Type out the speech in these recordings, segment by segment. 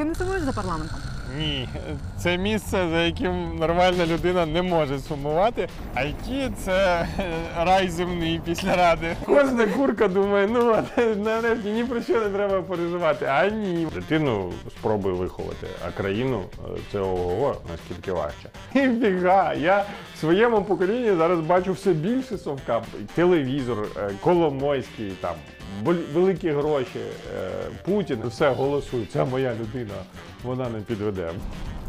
Ти не сумуєш за парламентом? Ні, це місце, за яким нормальна людина не може сумувати. IT – це е, рай земний після ради. Кожна курка думає, ну нарешті ні про що не треба переживати. А ні. Дитину спробуй виховати, а країну е, це ого, наскільки важче. І фіга, я в своєму поколінні зараз бачу все більше совка. Телевізор, е, Коломойський, там великі гроші, е, Путін, все голосуй. Це моя людина, вона не підведе.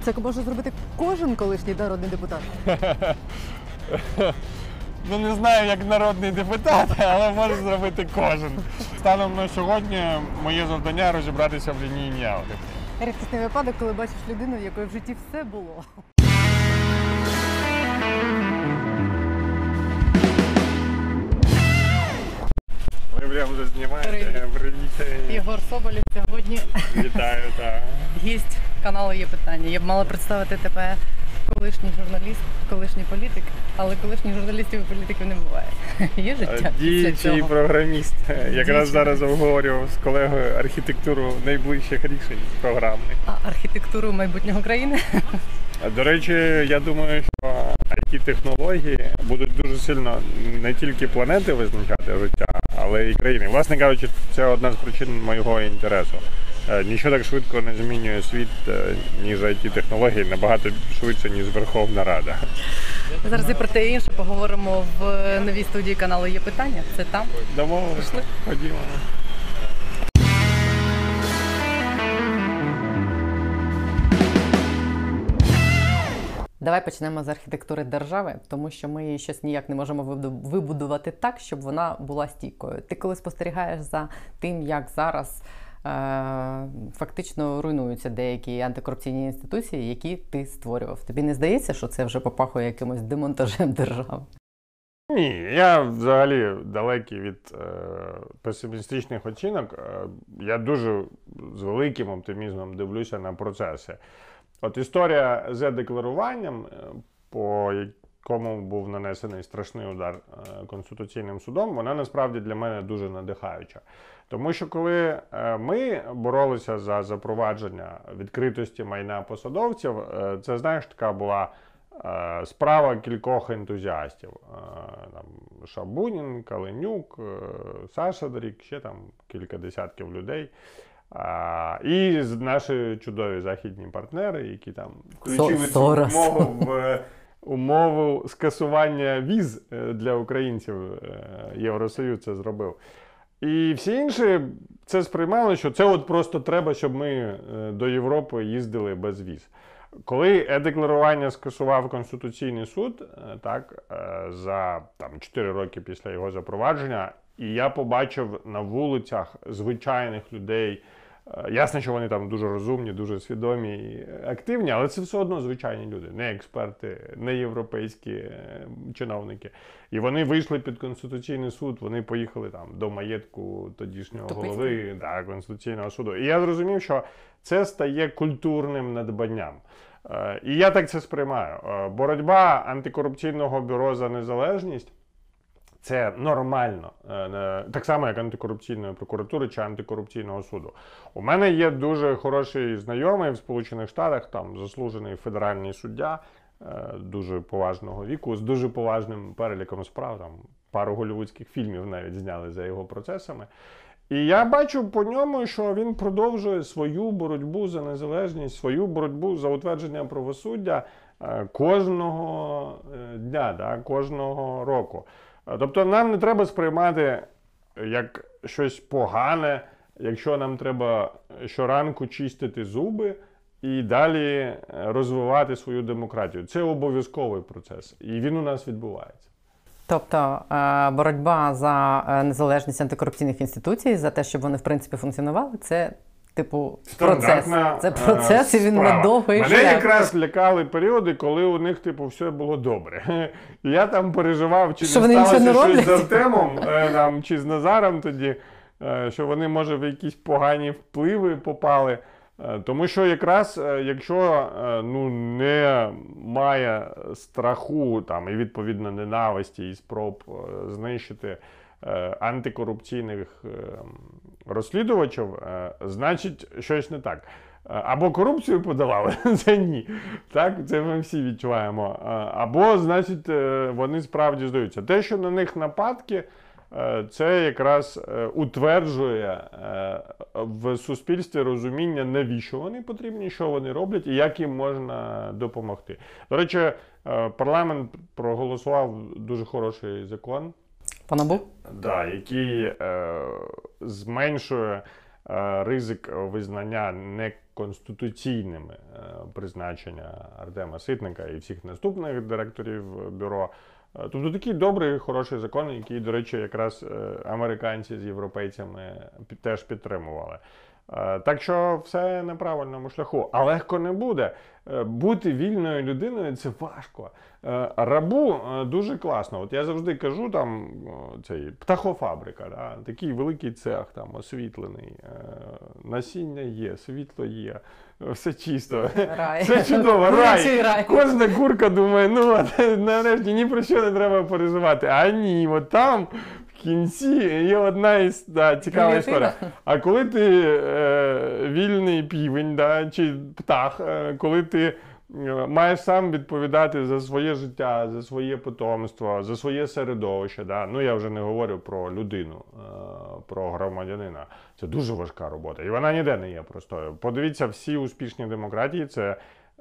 Це може зробити кожен колишній народний депутат. Ну не знаю, як народний депутат, але може зробити кожен. Станом на сьогодні моє завдання розібратися в лінійній алгебрі. Рідкісний випадок, коли бачиш людину, в якої в житті все було. Прям вже знімаєте. Привіт. Єгор Соболєв сьогодні Вітаю, так. гість каналу є питання. Я б мала представити тебе колишній журналіст, колишній політик, але колишніх журналістів і політиків не буває. Є життя Діючий програміст. Якраз зараз обговорював з колегою архітектуру найближчих рішень програмних. А архітектуру майбутнього країни До речі, я думаю, що it технології будуть дуже сильно не тільки планети визначати життя, але і країни. Власне кажучи, це одна з причин моєго інтересу. Е, Нічого так швидко не змінює світ, е, ніж it технології набагато швидше, ніж Верховна Рада. зараз і про те і інше поговоримо в новій студії каналу є питання. Це там. Домовилися? Ходімо. Давай почнемо з архітектури держави, тому що ми її щось ніяк не можемо вибудувати так, щоб вона була стійкою. Ти коли спостерігаєш за тим, як зараз е, фактично руйнуються деякі антикорупційні інституції, які ти створював. Тобі не здається, що це вже попахує якимось демонтажем держави? Ні, я взагалі далекий від е, песимістичних оцінок. Е, я дуже з великим оптимізмом дивлюся на процеси. От історія з декларуванням, е, по якому був нанесений страшний удар е, Конституційним судом, вона насправді для мене дуже надихаюча. Тому що коли е, ми боролися за запровадження відкритості майна посадовців, це знаєш, така була справа кількох ентузіастів. Там Шабунін, Каленюк, Саша Дрік, ще там кілька десятків людей. А, і наші чудові західні партнери, які там включили цю умову в е, умову скасування віз е, для українців. Е, Євросоюз це зробив. І всі інші це сприймали, що це от просто треба, щоб ми до Європи їздили без віз. Коли е-декларування скасував Конституційний суд, так, за там, 4 роки після його запровадження, і я побачив на вулицях звичайних людей. Е, Ясно, що вони там дуже розумні, дуже свідомі і активні, але це все одно звичайні люди, не експерти, не європейські е, чиновники. І вони вийшли під Конституційний суд, вони поїхали там до маєтку тодішнього Топицького. голови да, Конституційного суду. І я зрозумів, що це стає культурним надбанням. Е, І я так це сприймаю. Боротьба антикорупційного бюро за незалежність. Це нормально, Е, так само, як антикорупційної прокуратури чи антикорупційного суду. У мене є дуже хороший знайомий в Сполучених Штатах, там заслужений федеральний суддя е, дуже поважного віку, з дуже поважним переліком справ. Там пару голівудських фільмів навіть зняли за його процесами. І я бачу по ньому, що він продовжує свою боротьбу за незалежність, свою боротьбу за утвердження правосуддя е, кожного е, дня, да, кожного року. Е, Тобто нам не треба сприймати як щось погане, якщо нам треба щоранку чистити зуби і далі е, розвивати свою демократію. Це обов'язковий процес, і він у нас відбувається. Тобто е, боротьба за е, незалежність антикорупційних інституцій, за те, щоб вони в принципі функціонували, це типу процес. Це е, процес, і він справа. надовго і Мене якраз лякали періоди, коли у них, типу, все було добре. Я там переживав, чи Що не сталося не щось з? Артемом, е, там, чи з Назаром тоді, е, що вони, може, в якісь погані впливи попали. Тому що якраз якщо ну, не має страху там, і відповідно ненависті і спроб знищити антикорупційних розслідувачів, е, значить щось не так. Або корупцію подолали, це ні. Так, це ми всі відчуваємо. Е, Або, значить, е, вони справді здаються. Те, що на них нападки, е, це якраз е, утверджує е, в суспільстві розуміння, навіщо вони потрібні, що вони роблять і як їм можна допомогти. До речі, е, парламент проголосував дуже хороший закон. По? Да, який е, зменшує е, ризик визнання неконституційними е, призначення Артема Ситника і всіх наступних директорів бюро. Е, Тобто такий добрий, хороший закон, який, до речі, якраз е, американці з європейцями теж підтримували. Е, Так що все на правильному шляху. А легко не буде. Бути вільною людиною це важко. Е, Рабу е, дуже класно. От я завжди кажу, там цей птахофабрика, да? такий великий цех, там освітлений, е, насіння є, світло є, е, все чисто. Рай. Це чудово, рай. рай. Кожна курка думає, ну от, нарешті ні про що не треба переживати. А ні, от там в кінці є одна із да, цікава історія. А коли ти е, вільний півень, да, чи птах, е, коли ти е, маєш сам відповідати за своє життя, за своє потомство, за своє середовище, да? ну я вже не говорю про людину, е, про громадянина. Це дуже важка робота. І вона ніде не є простою. Подивіться, всі успішні демократії це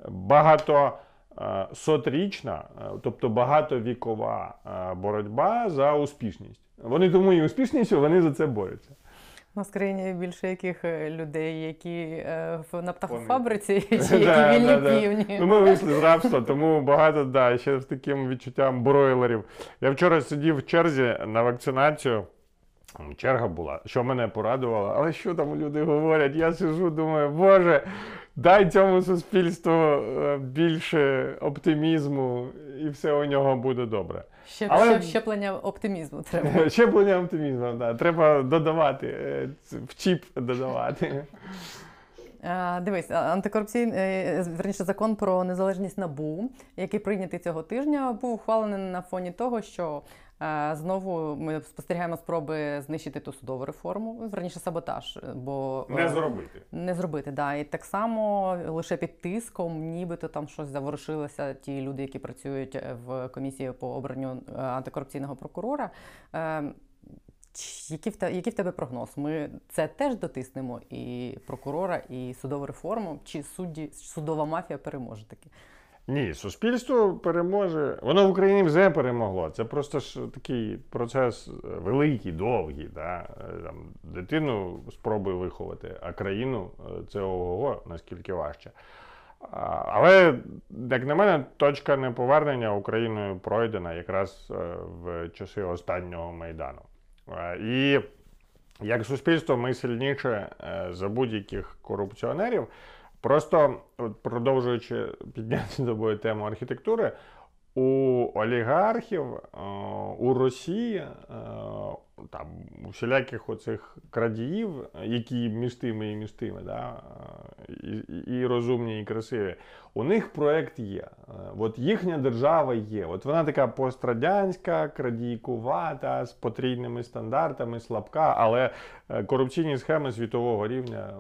багато. е, Сотрічна, е, тобто багатовікова е, боротьба за успішність. Вони тому і успішні, що вони за це борються. У скрині більше яких е, людей, які е, в- на птахофабриці, чи які Да, вільні да, да. півні. Ну, ми вийшли з рабства, тому багато да, ще з таким відчуттям бройлерів. Я вчора сидів в черзі на вакцинацію. Черга була, що мене порадувало, але що там люди говорять? Я сижу, думаю, Боже, дай цьому суспільству е, більше оптимізму, і все у нього буде добре. Ще, Але- щеплення оптимізму треба. Щеплення оптимізму, да. треба додавати, е, в чіп додавати. Дивись, антикорупційний е, верніше закон про незалежність НАБУ, який прийнятий цього тижня, був ухвалений на фоні того, що знову ми спостерігаємо спроби знищити ту судову реформу, верніше саботаж, бо е, Не зробити. Не зробити, да. І так само лише під тиском, нібито там щось заворушилося. Ті люди, які працюють е, в комісії по обранню е, антикорупційного прокурора. Е, Який в, те, який в тебе прогноз? Ми це теж дотиснемо і прокурора, і судову реформу, чи судді, судова мафія переможе таки? Ні, суспільство переможе. Воно в Україні вже перемогло. Це просто ж такий процес е, великий, довгий. Да? Е, Там, дитину спробуй виховати, а країну е, це ого, наскільки важче. Але, як на мене, точка неповернення Україною пройдена якраз в часи останнього майдану. І як суспільство ми сильніше за будь-яких корупціонерів. Просто продовжуючи підняти тобою тему архітектури, у олігархів, е, у Росії, е, там, у всіляких оцих крадіїв, які між тими і між тими, да, і, і, розумні, і красиві, у них проект є. Е, От їхня держава є. От вона така пострадянська, крадійкувата, з потрійними стандартами, слабка, але корупційні схеми світового рівня.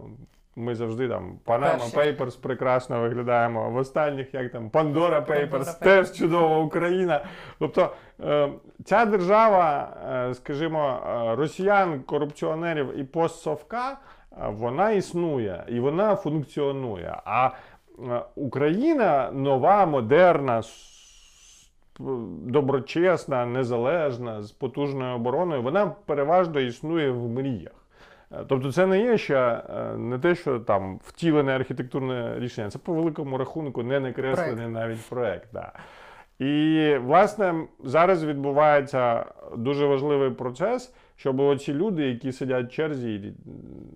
Ми завжди там Panama. Papers прекрасно виглядаємо. В останніх, як там Pandora Papers, теж чудова Україна. Тобто е, ця держава, е, скажімо, е, росіян, корупціонерів і постсовка, вона існує і вона функціонує. А Україна нова, модерна, доброчесна, незалежна, з потужною обороною, вона переважно існує в мріях. Е, Тобто це не є ще е, не те, що там втілене архітектурне рішення, це по великому рахунку не накреслений навіть проект. Да. І, власне, зараз відбувається дуже важливий процес, щоб оці люди, які сидять в черзі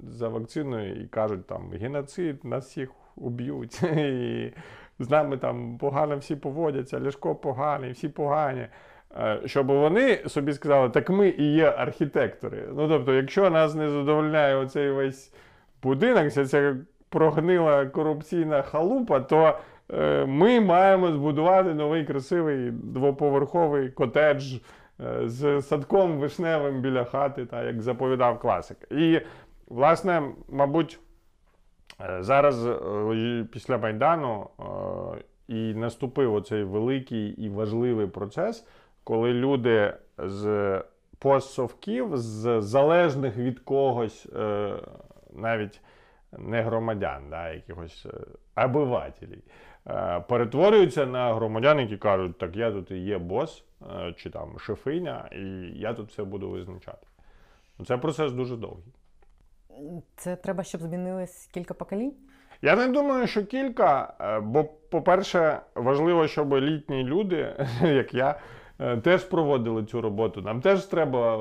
за вакциною і кажуть, там геноцид, нас всіх уб'ють, і з нами там погано всі поводяться, Ляшко поганий, всі погані. Е, Щоб вони собі сказали, так ми і є архітектори. Ну тобто, якщо нас не задовольняє оцей весь будинок, ця, ця прогнила корупційна халупа, то е, ми маємо збудувати новий красивий двоповерховий котедж е, з садком вишневим біля хати, та, як заповідав класик. І, власне, мабуть, Зараз після Майдану і наступив оцей великий і важливий процес, коли люди з постсовків, з залежних від когось, е, навіть не громадян, да, якихось е, обивателів, е, перетворюються на громадян, які кажуть, так я тут і є бос, е, чи там шефиня, і я тут все буду визначати. Це процес дуже довгий. Це треба, щоб змінилось кілька поколінь. Я не думаю, що кілька, бо, по-перше, важливо, щоб літні люди, як я, теж проводили цю роботу. Нам теж треба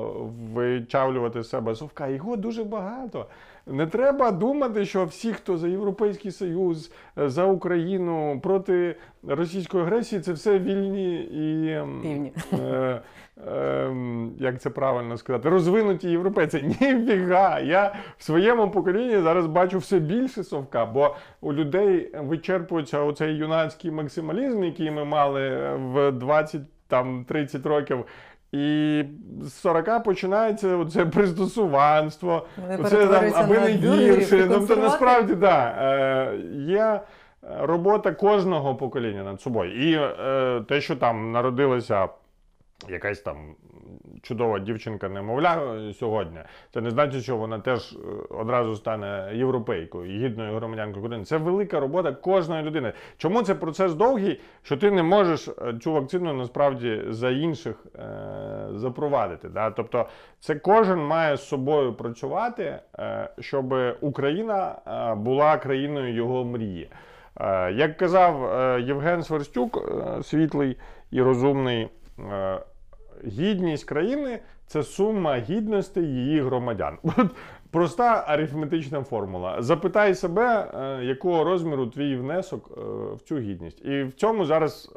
вичавлювати з себе совка. Його дуже багато. Не треба думати, що всі, хто за Європейський Союз, е, за Україну проти російської агресії, це все вільні і Півні. е, ем, як це правильно сказати, розвинуті європейці. Ніфіга. Я в своєму поколінні зараз бачу все більше совка, бо у людей вичерпується оцей юнацький максималізм, який ми мали в 20 там 30 років. І з 40 починається оце пристосуванство, це там, аби не гірше. Тобто насправді да, е, є робота кожного покоління над собою. І е, те, що там народилася якась там чудова дівчинка немовля е, сьогодні, це не значить, що вона теж е, одразу стане європейкою, гідною громадянкою України. Це велика робота кожної людини. Чому це процес довгий, що ти не можеш е, цю вакцину насправді за інших е, запровадити? Да? Тобто, це кожен має з собою працювати, е, щоб Україна була країною його мрії. Як казав Євген Сверстюк, світлий і розумний, гідність країни це сума гідності її громадян. От проста арифметична формула. Запитай себе, е, якого розміру твій внесок е, в цю гідність. І в цьому зараз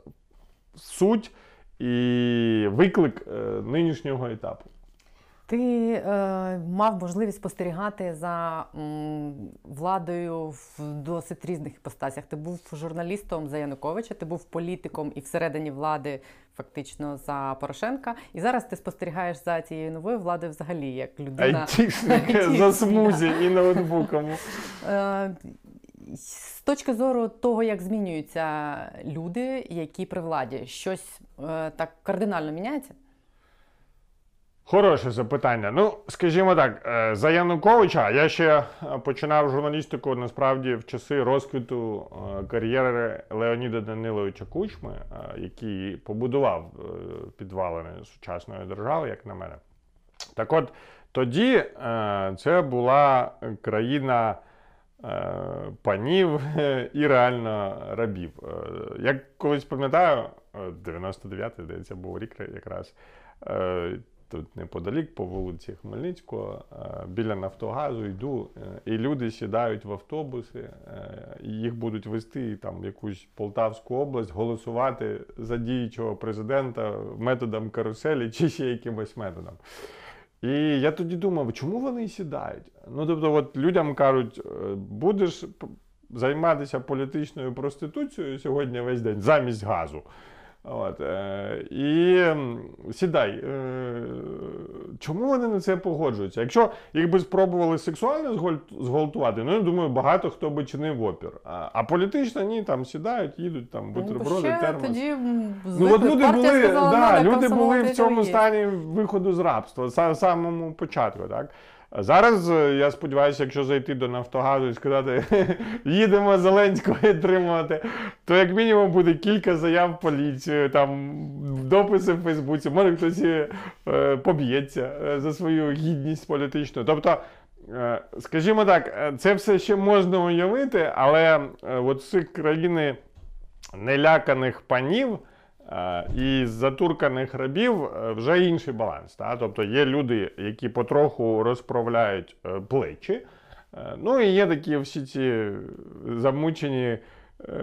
суть і виклик е, нинішнього етапу. Ти е, мав можливість спостерігати за м, владою в досить різних іпостасях. Ти був журналістом за Януковича, ти був політиком і всередині влади, фактично за Порошенка. І зараз ти спостерігаєш за цією новою владою взагалі, як людина. Айтішник за смузі і ноутбуком. Е, З точки зору того, як змінюються люди, які при владі, щось е, так кардинально міняється? Хороше запитання. Ну, скажімо так, е, за Януковича я ще е, починав журналістику насправді в часи розквіту е, кар'єри Леоніда Даниловича Кучми, який побудував підвалини сучасної держави, як на мене. Так от тоді це була країна панів і реально рабів. Як колись пам'ятаю, е, 99-й, здається, був рік якраз. Е, Тут неподалік по вулиці Хмельницького, е, біля Нафтогазу йду, е, і люди сідають в автобуси, е, і їх будуть вести там в якусь Полтавську область, голосувати за діючого президента методом каруселі чи ще якимось методом. І я тоді думав, чому вони сідають? Ну, тобто, от людям кажуть, е, будеш займатися політичною проституцією сьогодні весь день замість газу. От, е, і сідай. Е, чому вони на це погоджуються? Якщо їх би спробували сексуально зґвалтувати, ну я думаю, багато хто би чинив опір. А, а політично ні, там сідають, їдуть, там бутерброди, Ну, термос. тоді Ну от люди були, сказала, да, люди були в цьому стані виходу з рабства, са- самому початку. Так? Зараз е, я сподіваюся, якщо зайти до Нафтогазу і сказати, їдемо Зеленського підтримувати, то як мінімум буде кілька заяв в поліцію, там дописи в Фейсбуці, може хтось е, поб'ється е, за свою гідність політичну. Тобто, скажімо так, це все ще можна уявити, але от цих країни неляканих панів е, і затурканих рабів е, вже інший баланс. Та? Тобто є люди, які потроху розправляють е, плечі. Ну і є такі всі ці замучені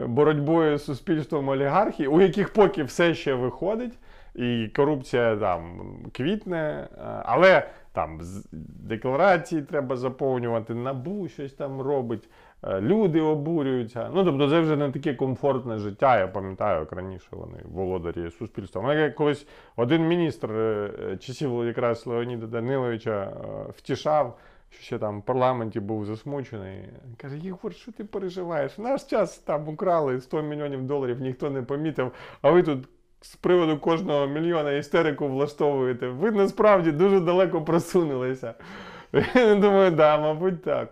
боротьбою з суспільством олігархи, у яких поки все ще виходить, і корупція там квітне, але там з- декларації треба заповнювати, набу щось там робить. Е, Люди обурюються. Ну, тобто, це вже не таке комфортне життя. Я пам'ятаю, як раніше вони володарі суспільства. Мене колись один міністр е, е, часів якраз Леоніда Даниловича втішав, що ще там в парламенті був засмучений. Каже: Єгор, що ти переживаєш? Наш час там украли 100 мільйонів доларів, ніхто не помітив, а ви тут. З приводу кожного мільйона істерику влаштовуєте. Ви насправді дуже далеко просунулися. Я думаю, да, мабуть, так.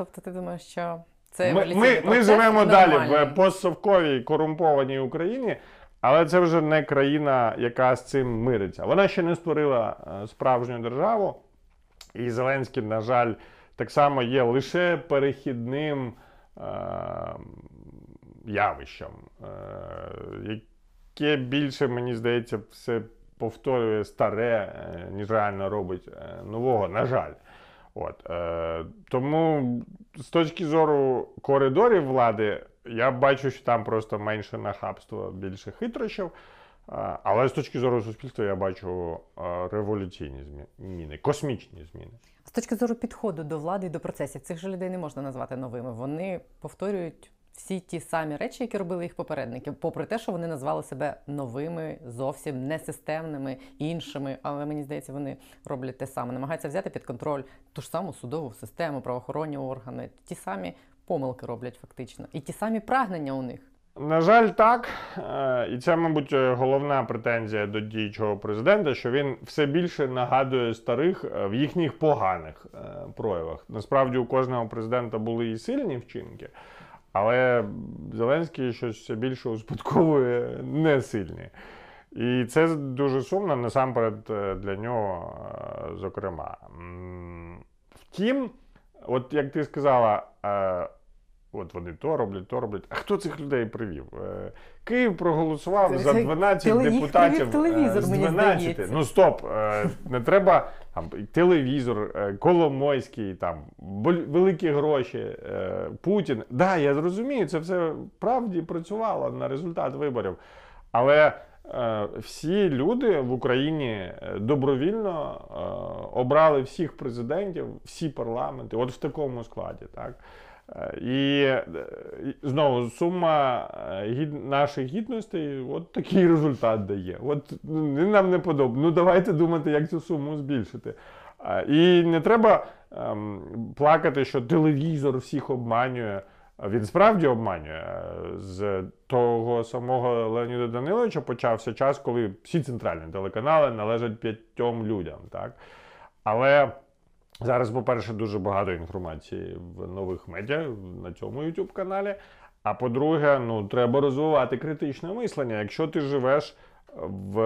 Тобто ти думаєш, що це Ми, ми, ми живемо далі в постсовковій корумпованій Україні, але це вже не країна, яка з цим мириться. Вона ще не створила е, справжню державу, і Зеленський, на жаль, так само є лише перехідним е, явищем, е, яке більше, мені здається, все повторює старе, е, ніж реально робить е, нового, на жаль. От, е, тому з точки зору коридорів влади, я бачу, що там просто менше нахабства, більше хитрощів. Е, але з точки зору суспільства я бачу е, революційні зміни, космічні зміни. З точки зору підходу до влади і до процесів, цих же людей не можна назвати новими. Вони повторюють всі ті самі речі, які робили їх попередники, попри те, що вони назвали себе новими, зовсім несистемними, іншими. Але мені здається, вони роблять те саме, намагаються взяти під контроль ту ж саму судову систему, правоохоронні органи. Ті самі помилки роблять фактично, і ті самі прагнення у них. На жаль, так. Е, І це, мабуть, е, головна претензія до діючого президента, що він все більше нагадує старих е, в їхніх поганих проявах. Насправді у кожного президента були і сильні вчинки, але Зеленський щось більше успадковує несильні. І це дуже сумно, насамперед е, для нього, е, зокрема. Втім, от як ти сказала, е, От вони то роблять, то роблять. А хто цих людей привів? Київ проголосував Це- за це 12 теле- їх депутатів привів телевізор, е, з мені 12. здається. Ну стоп, не треба там телевізор, е, Коломойський, там великі гроші, е, Путін. Да, я зрозумію, це все правді працювало на результат виборів. Але е, всі люди в Україні добровільно обрали всіх президентів, всі парламенти, от в такому складі, так. Е, І знову сума е, гід... наших гідностей от такий результат дає. От ну, нам не подобається. Ну давайте думати, як цю суму збільшити. І не треба ем, плакати, що телевізор всіх обманює. Він справді обманює. З того самого Леоніда Даниловича почався час, коли всі центральні телеканали належать п'ятьом людям. Так? Але зараз, по-перше, дуже багато інформації в нових медіа на цьому youtube каналі. А по-друге, ну треба розвивати критичне мислення. Якщо ти живеш в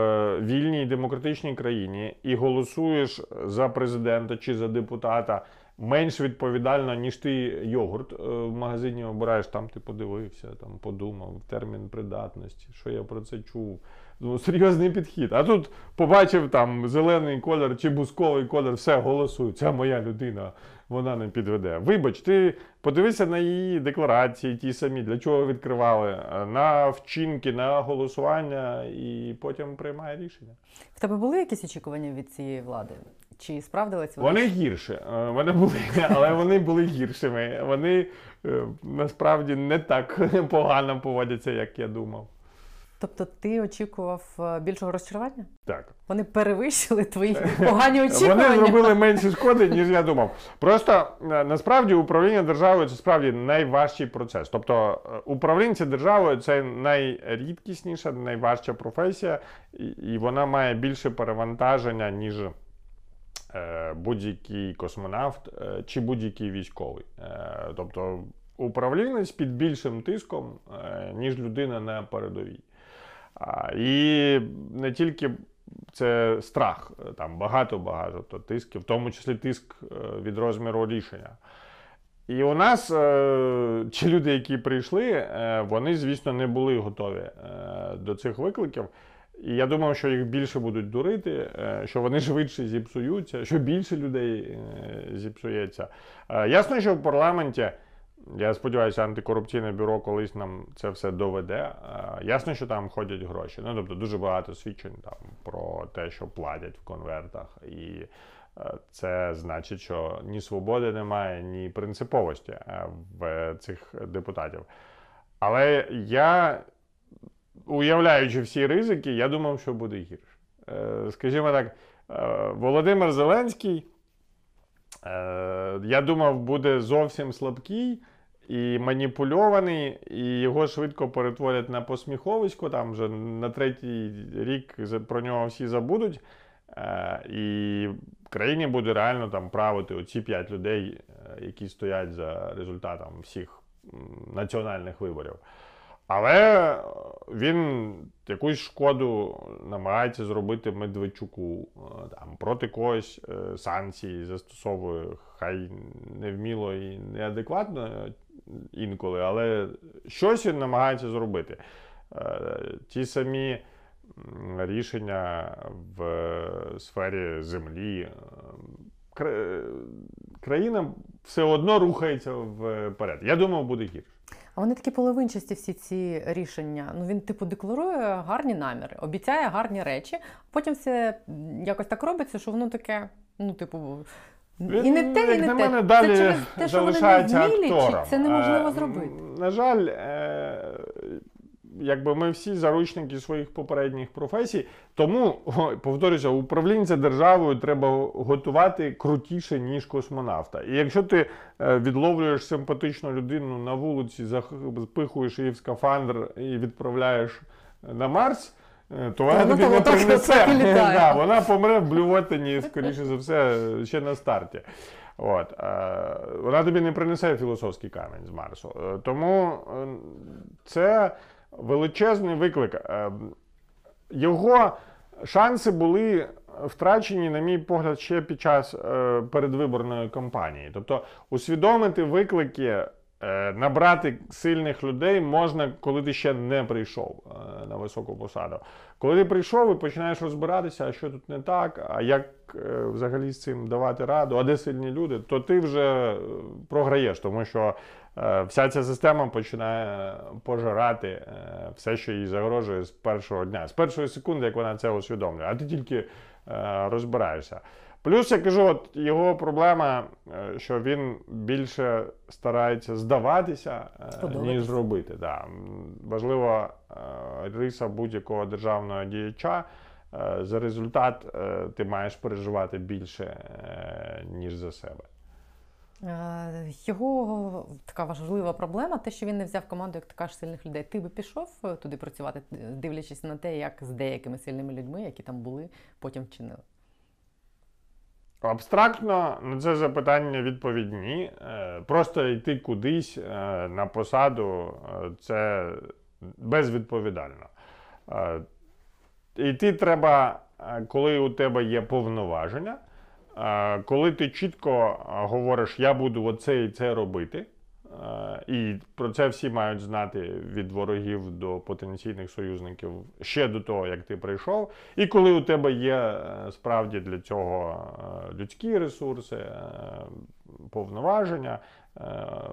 вільній демократичній країні і голосуєш за президента чи за депутата менш відповідально, ніж ти йогурт е, в магазині обираєш, там ти подивився, там подумав, термін придатності, що я про це чув. Ну, серйозний підхід. А тут побачив там зелений колір чи бусковий колір, все, голосуй. Це моя людина, вона не підведе. Вибач, ти подивися на її декларації, ті самі, для чого відкривали, на вчинки, на голосування і потім приймає рішення. В тебе були якісь очікування від цієї влади? Чи справдились вони? Вони гірше. е, Вони були, але вони були гіршими. Вони е, насправді не так погано поводяться, як я думав. Тобто ти очікував е, більшого розчарування? Так. Вони перевищили твої погані очікування? Вони зробили менше шкоди, ніж я думав. Просто е, насправді управління державою це справді найважчий процес. Тобто е, управлінці державою це найрідкісніша, найважча професія, і- вона має більше перевантаження, ніж е, будь-який космонавт е, чи будь-який військовий. Е, Тобто управлінець під більшим тиском, е, ніж людина на передовій. І не тільки це страх, там багато-багато то тисків, в тому числі тиск е, від розміру рішення. І у нас е, ті люди, які прийшли, е, вони, звісно, не були готові до цих викликів. І я думав, що їх більше будуть дурити, що вони швидше зіпсуються, що більше людей зіпсується. Ясно, що в парламенті, я сподіваюся, антикорупційне бюро колись нам це все доведе. Е, Ясно, що там ходять гроші. Ну, тобто дуже багато свідчень там про те, що платять в конвертах. І е, це значить, що ні свободи немає, ні принциповості е, в цих депутатів. Але я, уявляючи всі ризики, я думав, що буде гірше. Скажімо так, Володимир Зеленський я думав, буде зовсім слабкий і маніпульований, і його швидко перетворять на посміховисько. Там вже на третій рік про нього всі забудуть. Е, і країні буде реально там правити оці п'ять людей, е, які стоять за результатом всіх національних виборів. Але він якусь шкоду намагається зробити Медведчуку, е, там, проти когось санкції застосовує, хай невміло і неадекватно інколи, але щось він намагається зробити. Е, Ті самі рішення в е, сфері землі. е, Країна все одно рухається вперед. Я думав, буде гірше. А вони такі половинчасті всі ці рішення. Ну він типу декларує гарні наміри, обіцяє гарні речі, потім все якось так робиться, що воно таке, ну, типу. І не те, і не на те. мене, це далі через те, що вони не вмілі, актором. чи це неможливо Е, зробити. На жаль, е, якби ми всі заручники своїх попередніх професій, тому, повторюся, управлінця державою треба готувати крутіше, ніж космонавта. І якщо ти е, відловлюєш симпатичну людину на вулиці, запихуєш її в скафандр і відправляєш на Марс. Е, То вона ну, тобі не принесе. Да, вона помре в блювотині, скоріше за все, ще на старті. От, е, вона тобі не принесе філософський камінь з Марсу. Е, тому це величезний виклик. Його шанси були втрачені, на мій погляд, ще під час передвиборної кампанії. Тобто усвідомити виклики. Е, Набрати сильних людей можна, коли ти ще не прийшов е, на високу посаду. Коли ти прийшов і починаєш розбиратися, а що тут не так, а як е, взагалі з цим давати раду, а де сильні люди, то ти вже програєш, тому що вся ця система починає пожирати все, що їй загрожує з першого дня, з першої секунди, як вона це усвідомлює, а ти тільки розбираєшся. Плюс я кажу, от його проблема, е, що він більше старається здаватися, е, ніж робити. Да. Важлива е, риса будь-якого державного діяча. За результат ти маєш переживати більше, ніж за себе. Його така важлива проблема, те, що він не взяв команду, як ти кажеш, сильних людей. Ти би пішов туди працювати, дивлячись на те, як з деякими сильними людьми, які там були, потім вчинили. Абстрактно на це запитання відповідні. ні. Просто йти кудись е, на посаду е, це безвідповідально. Е, Йти треба, е, коли у тебе є повноваження, е, коли ти чітко е, говориш, я буду оце і це робити. Е, І про це всі мають знати від ворогів до потенційних союзників ще до того, як ти прийшов. І коли у тебе є е, справді для цього е, людські ресурси, повноваження,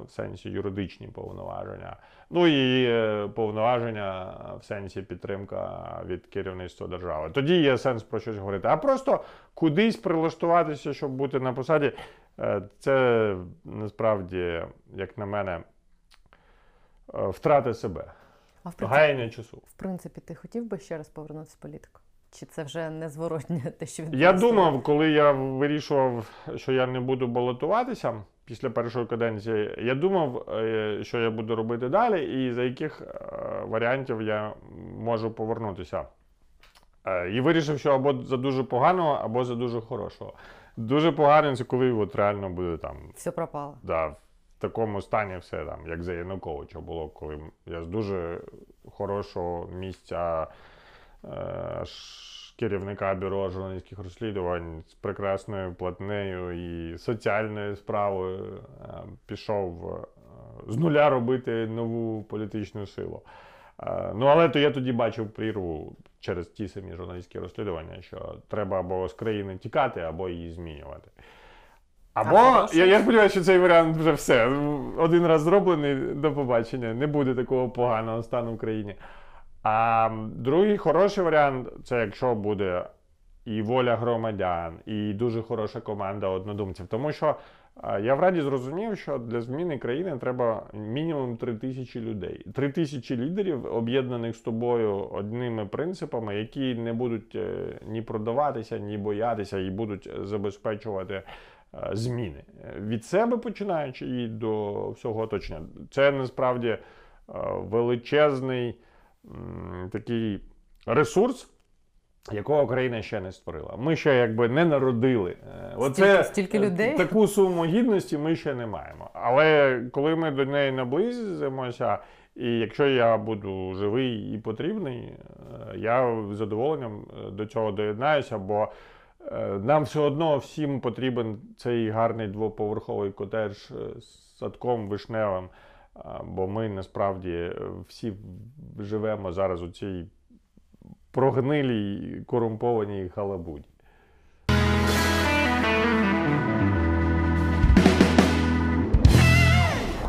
в сенсі юридичні повноваження, ну і повноваження в сенсі підтримка від керівництва держави. Тоді є сенс про щось говорити. А просто кудись прилаштуватися, щоб бути на посаді, це насправді, як на мене, е, втрати себе, А в принципі, гаяння часу. в принципі, ти хотів би ще раз повернутися в політику? Чи це вже незворотне те, що Я думав, коли я вирішував, що я не буду балотуватися після першої каденції, я думав, е, що я буду робити далі, і за яких е, варіантів я можу повернутися. Е, І вирішив, що або за дуже поганого, або за дуже хорошого. Дуже поганий це коли от реально буде там Все пропало. да, в такому стані все там, як за Януковича було, коли я з дуже хорошого місця е, керівника бюро журналістських розслідувань з прекрасною платнею і соціальною справою е, пішов е, з нуля робити нову політичну силу. Е, Ну, але то я тоді бачив прірву через ті самі журналістські розслідування, що треба або з країни тікати, або її змінювати. Або я, я сподіваюся, що цей варіант вже все. Один раз зроблений до побачення. Не буде такого поганого стану в країні. А другий хороший варіант це якщо буде і воля громадян, і дуже хороша команда однодумців. Тому що я в Раді зрозумів, що для зміни країни треба мінімум три тисячі людей. Три тисячі лідерів, об'єднаних з тобою одними принципами, які не будуть е, ні продаватися, ні боятися, і будуть забезпечувати е, зміни від себе починаючи і до всього оточення. Це насправді е, величезний такий ресурс. Якого Україна ще не створила. Ми ще якби не народили. Е, Стільки- стільки е, людей. Таку суму гідності ми ще не маємо. Але коли ми до неї наблизимося, і якщо я буду живий і потрібний, е, я з задоволенням до цього доєднаюся, бо нам все одно всім потрібен цей гарний двоповерховий котедж з садком вишневим. Бо ми насправді всі живемо зараз у цій прогнилій корумпованій халабуді.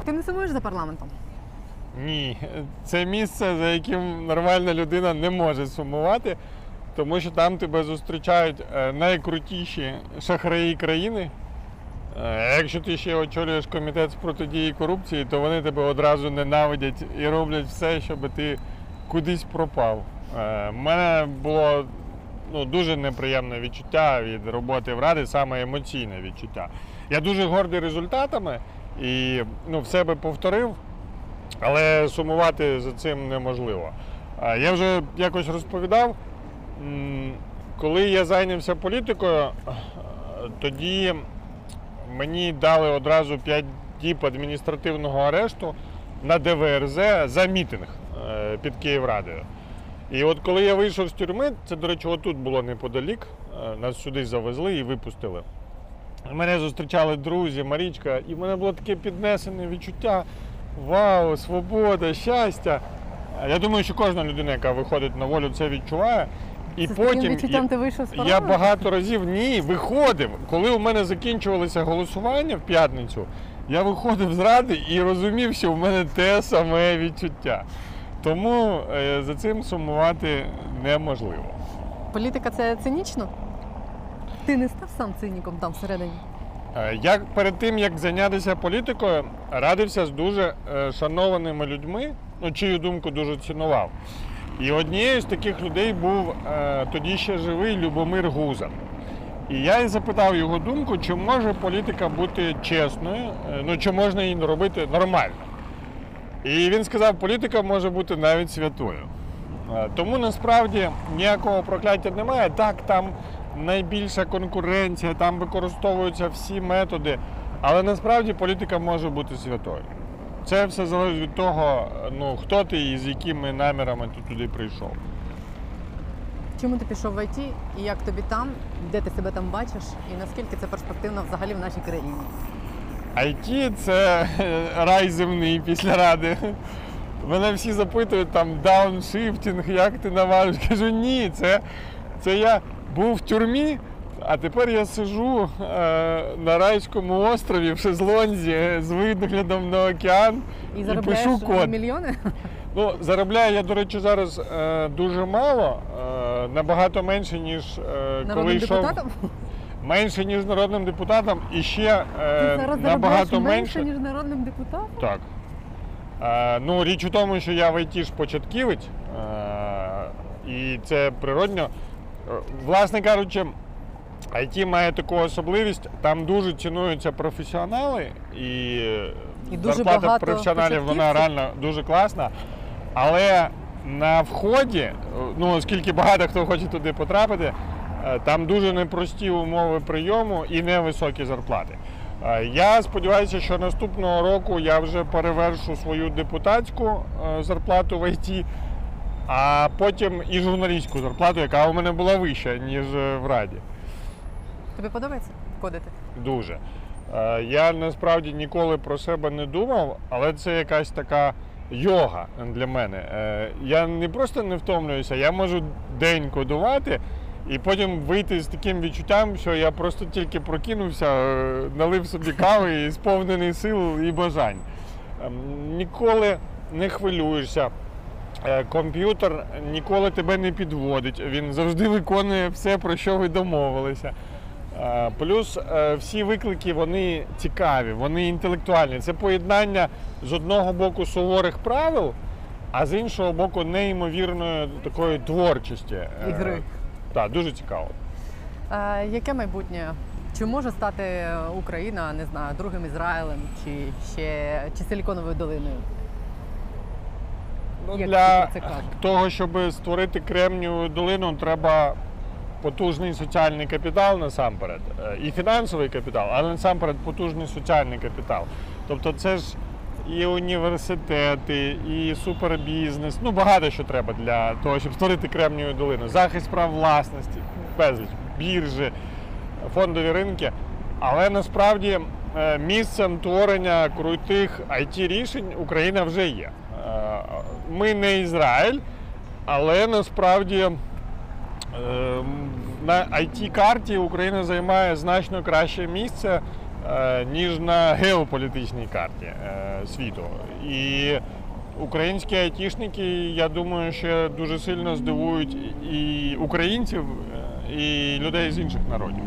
Ти не сумуєш за парламентом? Ні, це місце, за яким нормальна людина не може сумувати, тому що там тебе зустрічають е, найкрутіші шахраї країни. Е, якщо ти ще очолюєш комітет з протидії корупції, то вони тебе одразу ненавидять і роблять все, щоб ти кудись пропав. У мене було ну, дуже неприємне відчуття від роботи в Раді, саме емоційне відчуття. Я дуже гордий результатами і ну, в себе повторив. Але сумувати за цим неможливо. Я вже якось розповідав, коли я зайнявся політикою, тоді мені дали одразу 5 діб адміністративного арешту на ДВРЗ за мітинг е, під Київрадою. І от коли я вийшов з тюрми, це, до речі, отут було неподалік, е, нас сюди завезли і випустили. Мене зустрічали друзі, Марічка, і в мене було таке піднесене відчуття. Вау, свобода, щастя. Я думаю, що кожна людина, яка виходить на волю, це відчуває. І таким потім я, ти вийшов з я багато разів ні, виходив. Коли у мене закінчувалося голосування в п'ятницю, я виходив з ради і розумів, що в мене те саме відчуття. Тому е, за цим сумувати неможливо. Політика це цинічно? Ти не став сам циніком там всередині? Е, Я перед тим, як зайнятися політикою, радився з дуже е, шанованими людьми, ну, чию думку дуже цінував. І однією з таких людей був тоді ще живий Любомир Гуза. І я й запитав його думку, чи може політика бути чесною, ну чи можна її робити нормально. І він сказав, політика може бути навіть святою. Е, Тому насправді ніякого прокляття немає. Так, там найбільша конкуренція, там використовуються всі методи, але насправді політика може бути святою. Це все залежить від того, ну, хто ти і з якими намірами ти туди прийшов. Чому ти пішов в IT і як тобі там, де ти себе там бачиш, і наскільки це перспективно взагалі в нашій країні? IT це рай земний після ради. Мене всі запитують там дауншифтінг, як ти наважився. Кажу, ні, це, це я був в тюрмі, а тепер я сижу е, на райському острові в шезлонзі з виглядом на океан І заробляєш пишу код. мільйони? Ну, заробляю я, до речі, зараз е, дуже мало, е, набагато менше, ніж е, коли йшов. депутатом? Менше, ніж народним депутатом, і ще Ти е, зараз набагато заробляєш менше. менше, ніж народним депутатом? Так. Е, ну, річ у тому, що я в IT ж початківець, е, і це природньо. Е, Власне кажучи, IT має таку особливість, там дуже цінуються професіонали, і, І дуже зарплата багато професіоналів вона початківців. реально дуже класна. Але на вході, е, ну оскільки багато хто хоче туди потрапити, там дуже непрості умови прийому і невисокі зарплати. Е, Я сподіваюся, що наступного року я вже перевершу свою депутатську е, зарплату в ІТ, а потім і журналістську зарплату, яка у мене була вища, ніж е, в Раді. Тобі подобається кодити? Дуже. Е, Я насправді ніколи про себе не думав, але це якась така йога для мене. Е, Я не просто не втомлююся, я можу день кодувати і потім вийти з таким відчуттям, що я просто тільки прокинувся, е, налив собі кави і сповнений сил і бажань. Ем, Ніколи не хвилюєшся. Е, Комп'ютер ніколи тебе не підводить, він завжди виконує все, про що ви домовилися. Е, Плюс всі виклики вони цікаві, вони інтелектуальні. Це поєднання з одного боку суворих правил, а з іншого боку, неймовірної такої творчості. Ігри. Так, дуже цікаво. А, яке майбутнє Чи може стати Україна, не знаю, другим Ізраїлем чи ще чи Силіконовою долиною? Ну, Як для це кажуть? того, щоб створити Кремнієву долину, треба потужний соціальний капітал насамперед. Е, І фінансовий капітал, але насамперед потужний соціальний капітал. Тобто це ж і університети, і супербізнес. Ну, багато що треба для того, щоб створити Кремнієву долину. Захист прав власності, безліч, біржі, фондові ринки. Але насправді е, місцем творення крутих it рішень Україна вже є. Е, Ми не Ізраїль, але насправді е, на it карті Україна займає значно краще місце, ніж на геополітичній карті е, світу. І українські айтішники, я думаю, ще дуже сильно здивують і українців, е, і людей з інших народів.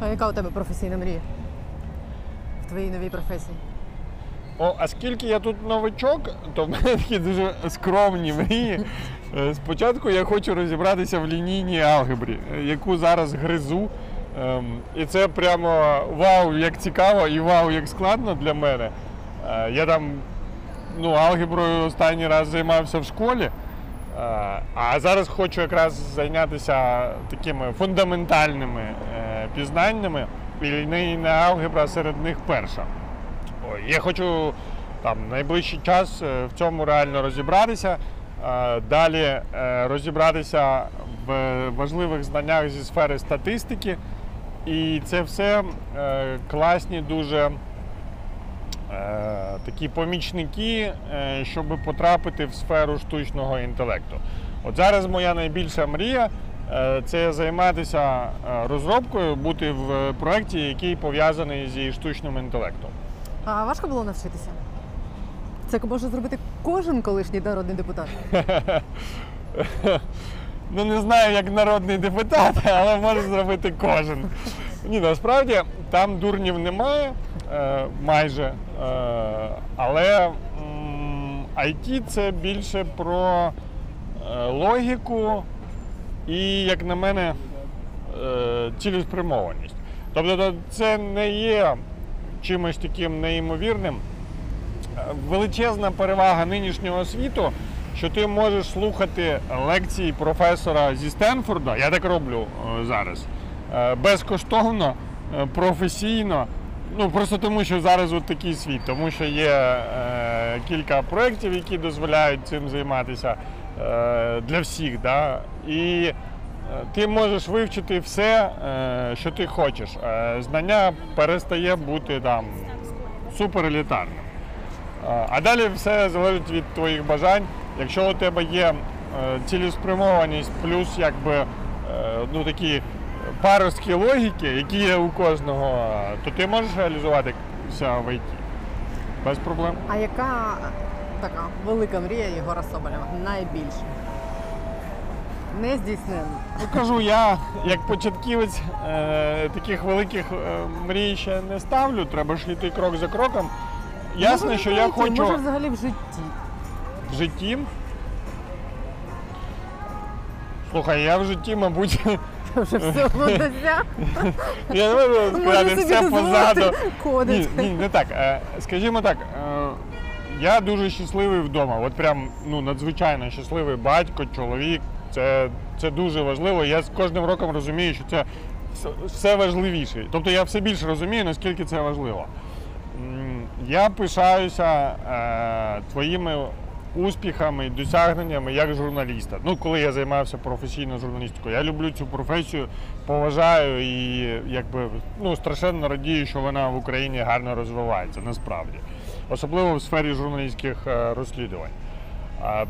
А яка у тебе професійна мрія? В твоїй новій професії? О, а скільки я тут новичок, то в мене такі дуже скромні мрії. Е, Спочатку я хочу розібратися в лінійній алгебрі, е, яку зараз гризу. Ем, І це прямо вау, як цікаво і вау, як складно для мене. Е, Я там ну, алгеброю останній раз займався в школі. Е, А зараз хочу якраз зайнятися такими фундаментальними е, пізнаннями. І лінійна алгебра серед них перша. Ой, Я хочу там найближчий час е, в цьому реально розібратися. Е, Далі е, розібратися в важливих знаннях зі сфери статистики. І це все е, класні дуже е, такі помічники, е, щоб потрапити в сферу штучного інтелекту. От зараз моя найбільша мрія е, це займатися е, розробкою, бути в проєкті, який пов'язаний зі штучним інтелектом. А важко було навчитися? Це може зробити кожен колишній народний депутат. Ну не знаю, як народний депутат, але може зробити кожен. Ні, насправді там дурнів немає е, майже. Е, але IT це більше про е, логіку і, як на мене, цілеспрямованість. Тобто це не є чимось таким неймовірним. Величезна перевага нинішнього світу, що ти можеш слухати лекції професора зі Стенфорда, я так роблю е, зараз, е, безкоштовно, е, професійно. Ну просто тому, що зараз от такий світ, тому що є е, кілька проєктів, які дозволяють цим займатися е, для всіх. Да? І ти можеш вивчити все, е, що ти хочеш. Знання перестає бути там суперелітарним. Е, А далі все залежить від твоїх бажань. Якщо у тебе є е, цілеспрямованість, плюс якби е, ну, такі паросткі логіки, які є у кожного, то ти можеш реалізуватися в ІТ. Без проблем. А яка така велика мрія Єгора Соболєва? Найбільша? Не здійснена. Ну кажу, я як початківець е, таких великих е, мрій ще не ставлю, треба ж йти крок за кроком. Ясно, Може, що я хочу Може взагалі в житті. В житті. Слухай, я в житті, мабуть, Вже все досяг. я не можу сказати все позаду. Ні, ні, не так. Е, Скажімо так, е, я дуже щасливий вдома. От прям ну, надзвичайно щасливий батько, чоловік. Це, це дуже важливо. Я з кожним роком розумію, що це все важливіше. Тобто я все більше розумію, наскільки це важливо. Я пишаюся е, твоїми успіхами, і досягненнями як журналіста. Ну, коли я займався професійно журналістикою, я люблю цю професію, поважаю і якби ну, страшенно радію, що вона в Україні гарно розвивається, насправді. Особливо в сфері журналістських е, розслідувань.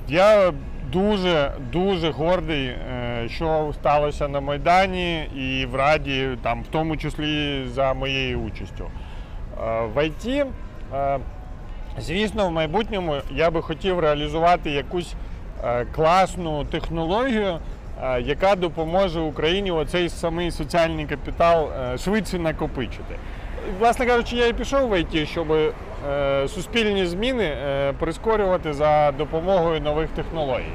Я дуже дуже гордий, е, що сталося на Майдані і в Раді, там, в тому числі за моєю участю. Е, В ІТ, звісно, в майбутньому я би хотів реалізувати якусь е, класну технологію, е, яка допоможе Україні оцей самий соціальний капітал е, швидше накопичити. Власне кажучи, я і пішов в ІТ, щоб суспільні зміни прискорювати за допомогою нових технологій.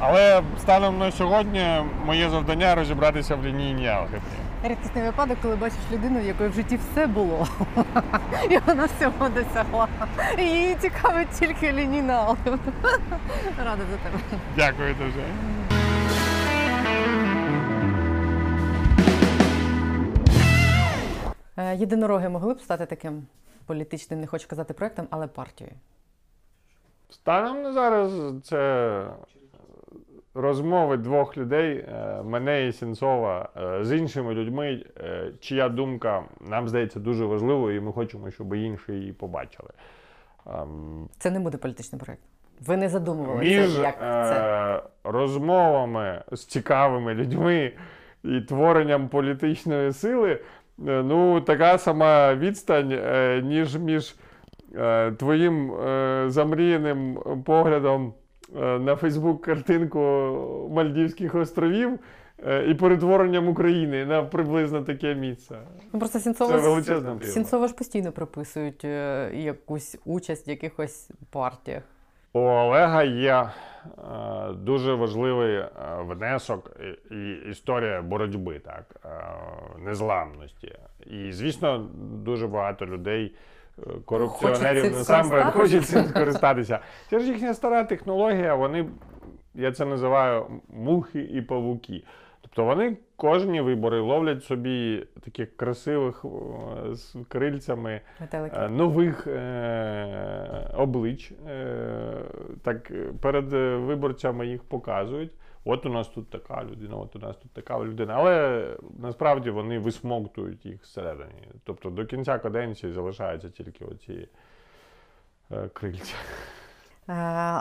Але станом на сьогодні моє завдання розібратися в лінійній алгебрі. Рідкісний випадок, коли бачиш людину, в якої в житті все було, і вона всього досягла. І її цікавить тільки лінінал. Рада за тебе. Дякую дуже. Е, Єдинороги могли б стати таким політичним, не хочу казати проектом, але партією. Станом на зараз це розмови двох людей, е, мене і Сінцова, е, з іншими людьми, е, чия думка нам здається дуже важливою, і ми хочемо, щоб інші її побачили. Ем, Це не буде політичний проект. Ви не задумувалися, Між як це. розмовами з цікавими людьми і творенням політичної сили, ну, така сама відстань, ніж між твоїм замріяним поглядом на Фейсбук картинку Мальдівських островів е, і перетворенням України на приблизно таке місце. Ну, просто Сінцова. Сінцова ж постійно прописують е, якусь участь в якихось партіях. У Олега є е, дуже важливий е, внесок і, історія боротьби, так, е, незламності. І, звісно, дуже багато людей, е, корупціонерів Хочуть насамперед, хочуть цим скористатися. Це ж їхня стара технологія, вони, я це називаю мухи і павуки. Тобто вони кожні вибори ловлять собі таких красивих з крильцями Метелики. е, нових е, облич. Е, так перед виборцями їх показують. От у нас тут така людина, от у нас тут така людина. Але насправді вони висмоктують їх всередині. Тобто до кінця каденції залишаються тільки оці е, крильця. Е,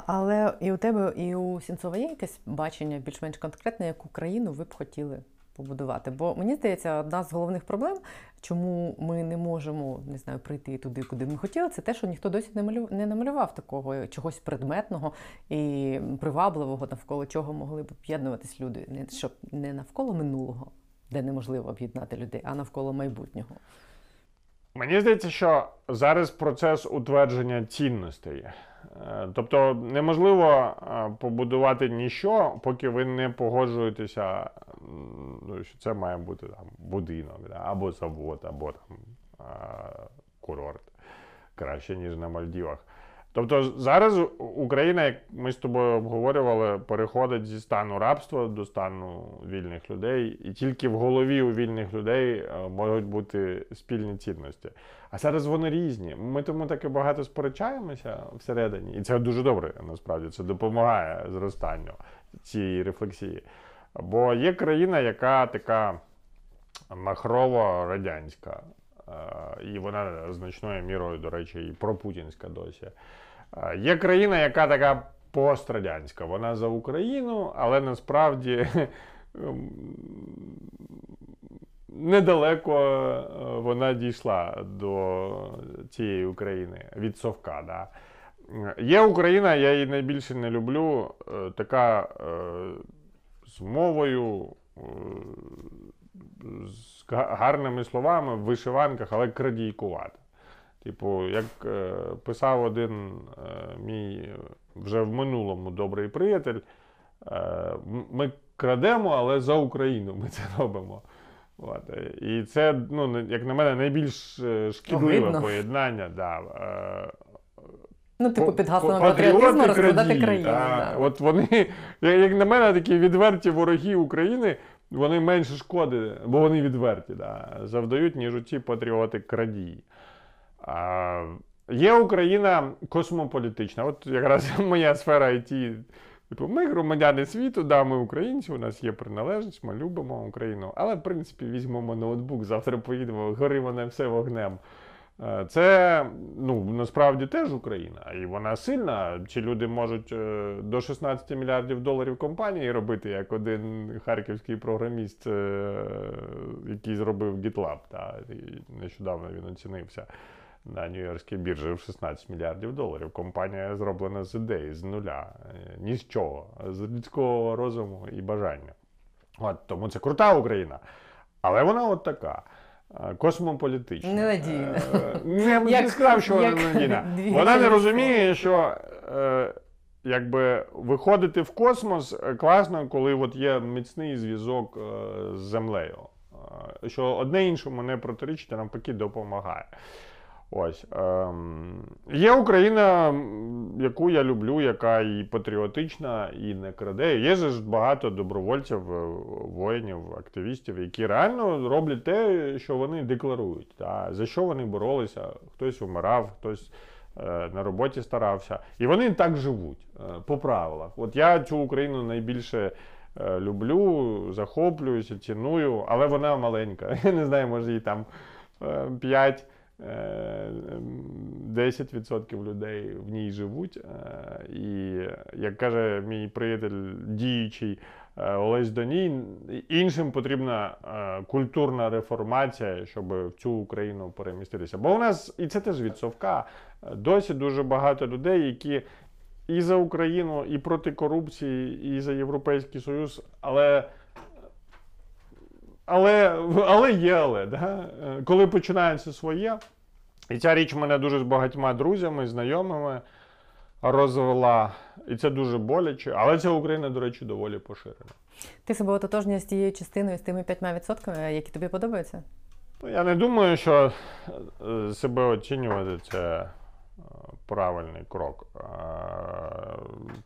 Але і у тебе, і у Сінцова є якесь бачення більш-менш конкретне, яку країну ви б хотіли побудувати? Бо мені здається, одна з головних проблем, чому ми не можемо не знаю, прийти туди, куди ми хотіли, це те, що ніхто досі не малю... не намалював такого чогось предметного і привабливого, навколо чого могли б об'єднуватись люди. Не щоб не навколо минулого, де неможливо об'єднати людей, а навколо майбутнього. Мені здається, що зараз процес утвердження цінностей. Е, Тобто неможливо е, побудувати ніщо, поки ви не погоджуєтеся, ну, що це має бути там, будинок, або завод, або там, е, курорт. Краще, ніж на Мальдівах. Тобто зараз Україна, як ми з тобою обговорювали, переходить зі стану рабства до стану вільних людей, і тільки в голові у вільних людей е, можуть бути спільні цінності. А зараз вони різні. Ми тому таки багато сперечаємося всередині, і це дуже добре, насправді це допомагає зростанню цієї рефлексії. Бо є країна, яка така махрово-радянська, е, і вона значною мірою, до речі, і пропутінська досі. Е, Є країна, яка така пострадянська. Вона за Україну, але насправді ем, недалеко е, вона дійшла до цієї України від Совка. Да. Е, Є Україна, я її найбільше не люблю, е, така е, з мовою, е, з гарними словами, в вишиванках, але крадійкувата. Типу, як е, писав один е, мій вже в минулому добрий приятель, е, ми крадемо, але за Україну ми це робимо. От. е, І це, ну, як на мене, найбільш е, шкідливе Огидно. поєднання. Да. е, Ну, типу, під гаслом патріотизму розкладати країну. та. да. От вони, як на мене, такі відверті вороги України, вони менше шкоди, бо вони відверті, да, завдають, ніж ті патріоти крадії. А, є Україна космополітична. От якраз моя сфера IT. Типу, ми громадяни світу, да, ми українці, у нас є приналежність, ми любимо Україну. Але, в принципі, візьмемо ноутбук, завтра поїдемо, горимо на все вогнем. Е, Це ну, насправді теж Україна, і вона сильна. Чи люди можуть е, до 16 мільярдів доларів компанії робити, як один харківський програміст, е, який зробив GitLab, та, нещодавно він оцінився на Нью-Йоркській біржі в 16 мільярдів доларів. Компанія зроблена з ідеї, з нуля, ні з чого, з людського розуму і бажання. От, тому це крута Україна. Але вона от така. Е, Космополітична. Ненадійна. Е, Я б не сказав, що вона ненадійна. Вона не розуміє, що е, якби виходити в космос е, класно, коли от є міцний зв'язок е, з землею. Е, е, що одне іншому не протирічить, а навпаки допомагає. Ось ем, є Україна, яку я люблю, яка і патріотична, і не краде. Є ж багато добровольців, е, воїнів, активістів, які реально роблять те, що вони декларують. Та, за що вони боролися, хтось умирав, хтось е, на роботі старався. І вони так живуть е, по правилах. От я цю Україну найбільше е, люблю, захоплююся, ціную, але вона маленька. Я не знаю, може їй там е, 5. Е, 10% людей в ній живуть. е, І, як каже мій приятель діючий е, Олесь Доній, іншим потрібна культурна реформація, щоб в цю Україну переміститися. Бо у нас, і це теж від совка, досі дуже багато людей, які і за Україну, і проти корупції, і за Європейський Союз, але. Але, але є, але, да? Е, коли починається своє, і ця річ мене дуже з багатьма друзями, знайомими розвела. І це дуже боляче. Але ця Україна, до речі, доволі поширена. Ти себе ототожнюєш з тією частиною, з тими 5%, які тобі подобаються? Ну, я не думаю, що е, себе оцінювати це е, правильний крок.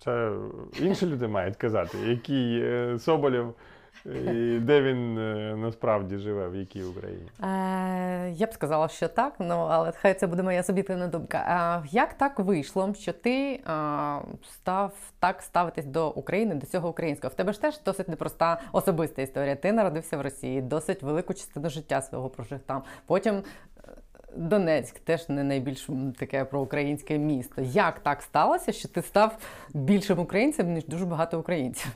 Це інші люди мають казати, який е, Соболєв, і де він е, насправді живе, в якій Україні. Е, я б сказала, що так, ну але хай це буде моя суб'єктивна думка. А як так вийшло, що ти а, став так ставитись до України, до цього українського? В тебе ж теж досить непроста особиста історія. Ти народився в Росії, досить велику частину життя свого прожив там. Потім. е, Донецьк теж не найбільш таке проукраїнське місто. Як так сталося, що ти став більшим українцем, ніж дуже багато українців?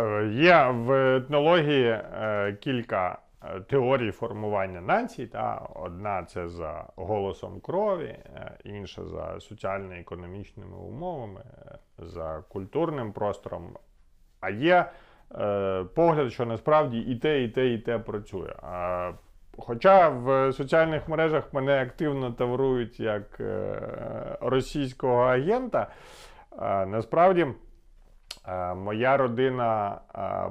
Е, Є в етнології е, кілька е, теорій формування націй. Та одна це за голосом крові, інша за соціально-економічними умовами, за культурним простором. А є погляд, що насправді і те, і те, і те працює. Хоча в соціальних мережах мене активно таврують як російського агента, насправді. Моя родина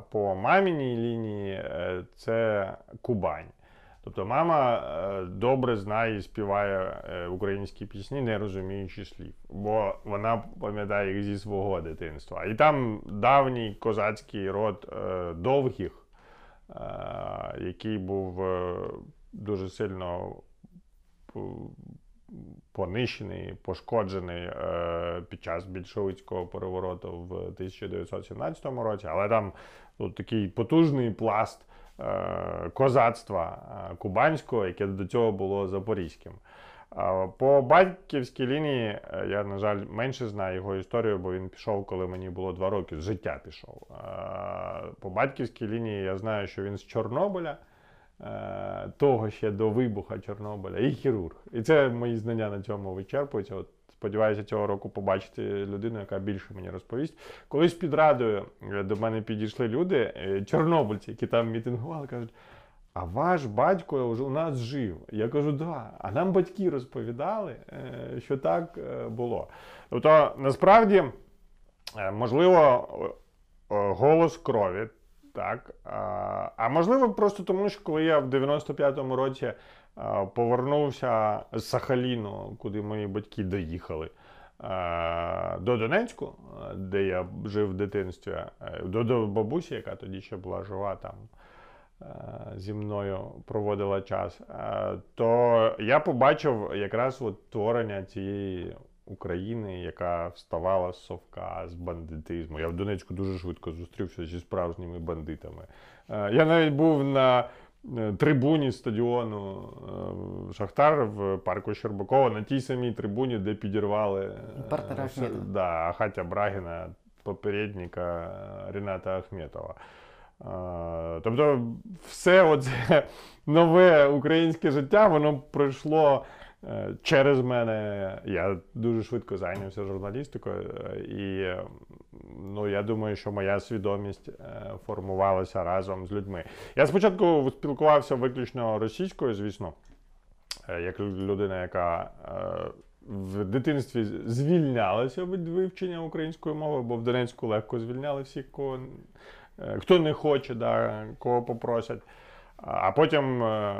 по маміній лінії е, це Кубань. Тобто мама е, добре знає і співає е, українські пісні, не розуміючи слів, бо вона пам'ятає їх зі свого дитинства. І там давній козацький род довгих, який був дуже сильно понищений, пошкоджений е, під час більшовицького перевороту в 1917 році, але там ну, такий потужний пласт е, козацтва е, кубанського, яке до цього було запорізьким. По батьківській лінії я, на жаль, менше знаю його історію, бо він пішов, коли мені було два роки. З життя пішов. По батьківській лінії я знаю, що він з Чорнобиля, того ще до вибуха Чорнобиля, і хірург. І це мої знання на цьому вичерпуються. От сподіваюся, цього року побачити людину, яка більше мені розповість. Колись під радою е, до мене підійшли люди, е, чорнобильці, які там мітингували, кажуть. А ваш батько у нас жив. Я кажу, да. А нам батьки розповідали, е, що так е, було. Тобто, насправді, е, можливо, е, е, голос крові, так. А, можливо, просто тому, що коли я в 95-му році е, повернувся з Сахаліну, куди мої батьки доїхали. е, До Донецьку, е, де я жив в дитинстві, до, до бабусі, яка тоді ще була жива там зі мною проводила час, то я побачив якраз от творення цієї України, яка вставала з совка, з бандитизму. Я в Донецьку дуже швидко зустрівся зі справжніми бандитами. Е, Я навіть був на е, трибуні стадіону е, Шахтар в парку Щербакова, на тій самій трибуні, де підірвали да, Ахатя Брагіна, попередника Ріната Ахметова. Тобто, все оце нове українське життя, воно пройшло через мене. Я дуже швидко зайнявся журналістикою, е, і е, ну, я думаю, що моя свідомість е, формувалася разом з людьми. Я спочатку спілкувався виключно російською, звісно, е, як людина, яка. е, В дитинстві звільнялася від вивчення української мови, бо в Донецьку легко звільняли всіх, кого, е, хто не хоче, да, кого попросять. а потім е,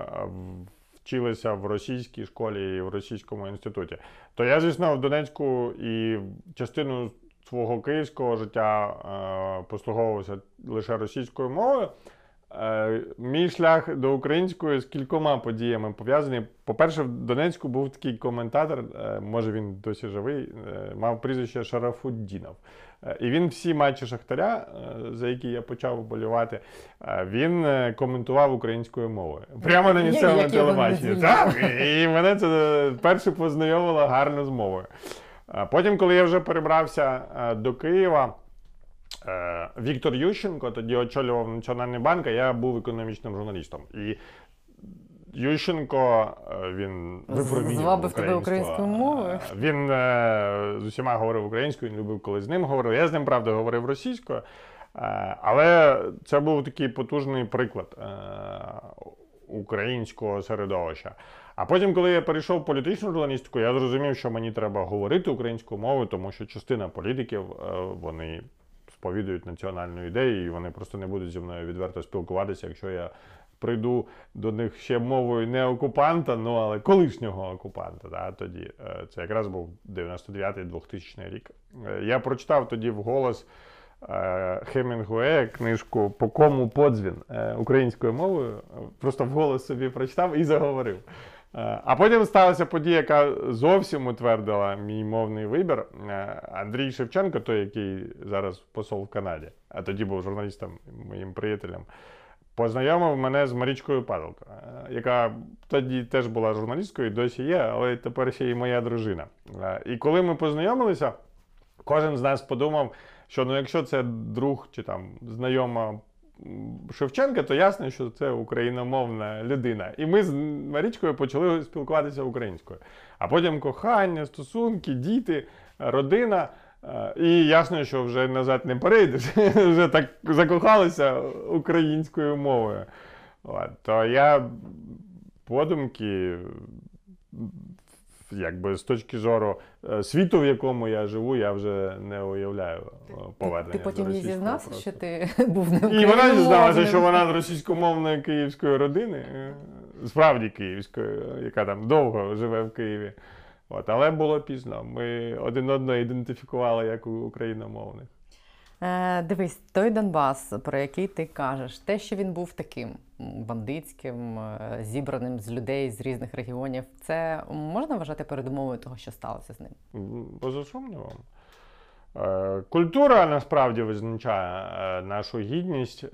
вчилися в російській школі і в російському інституті. То я, звісно, в Донецьку і частину свого київського життя е, послуговувався лише російською мовою. Е, Мій шлях до української з кількома подіями пов'язаний. По-перше, в Донецьку був такий коментатор, е, може він досі живий, е, мав прізвище Шарафуддінов. І він всі матчі Шахтаря, е, за які я почав вболівати, е, він е, коментував українською мовою. Прямо на місцевому телебаченні. Так, і мене це перше познайомило гарно з мовою. Потім, коли я вже перебрався до Києва, Віктор Ющенко тоді очолював Національний банк, а я був економічним журналістом. І Ющенко е, він випромінював Звабив тебе українською мовою? Е, Він е, з усіма говорив українською, він любив, коли з ним говорив. Я з ним, правда, говорив російською. Але це був такий потужний приклад українського середовища. А потім, коли я перейшов в політичну журналістику, я зрозумів, що мені треба говорити українською мовою, тому що частина політиків вони сповідують національну ідею, і вони просто не будуть зі мною відверто спілкуватися, якщо я прийду до них ще мовою не окупанта, ну але колишнього окупанта. Да, тоді Е, це якраз був 99-2000 рік. Е, Я прочитав тоді вголос е, Хемінгуея книжку По кому подзвін українською мовою. Просто вголос собі прочитав і заговорив. А потім сталася подія, яка зовсім утвердила мій мовний вибір. Андрій Шевченко, той, який зараз посол в Канаді, а тоді був журналістом, моїм приятелем, познайомив мене з Марічкою Падалко, е, яка тоді теж була журналісткою, досі є, але тепер ще і моя дружина. Е, І коли ми познайомилися, кожен з нас подумав, що ну, якщо це друг чи там знайома Шевченка, то ясно, що це україномовна людина. І ми з Марічкою почали спілкуватися українською. А потім кохання, стосунки, діти, родина. Е, І ясно, що вже назад не перейдеш, вже так закохалися українською мовою. От, то я подумки, якби з точки зору е, світу, в якому я живу, я вже не уявляю е, повернення. Ти потім їй зізнався, просто. що ти був не І вона дізналася, що вона з російськомовної київської родини, справді київської, яка там довго живе в Києві. От, але було пізно. Ми один одного ідентифікували як україномовних. Е, дивись, той Донбас, про який ти кажеш, те, що він був таким бандитським, е, зібраним з людей з різних регіонів, це можна вважати передумовою того, що сталося з ним? Поза сумнівом. Е, Культура насправді визначає е, нашу гідність,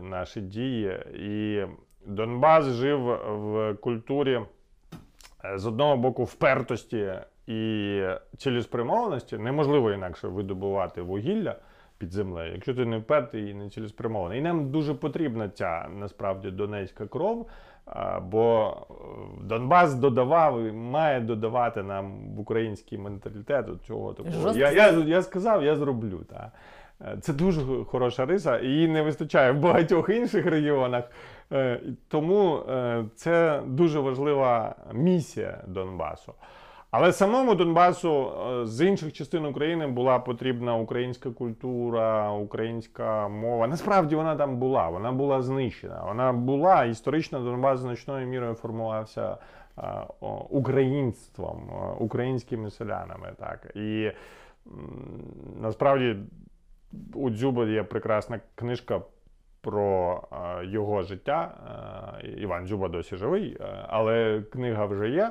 наші дії. І Донбас жив в культурі з одного боку впертості і цілеспрямованості. Неможливо інакше видобувати вугілля під землею, якщо ти не впертий і не цілеспрямований. І нам дуже потрібна ця насправді донецька кров. Бо е, Донбас додавав і має додавати нам в український менталітет от цього такого. Я, я, я сказав, я зроблю. Та. Е, Це дуже хороша риса, її не вистачає в багатьох інших регіонах. Е, Тому е, це дуже важлива місія Донбасу. Але самому Донбасу з інших частин України була потрібна українська культура, українська мова. Насправді вона там була, вона була знищена. Вона була історично Донбас значною мірою формувався українством, українськими селянами. Так. І насправді у Дзюба є прекрасна книжка про е, його життя. Е, Іван Дзюба досі живий, е, але книга вже є.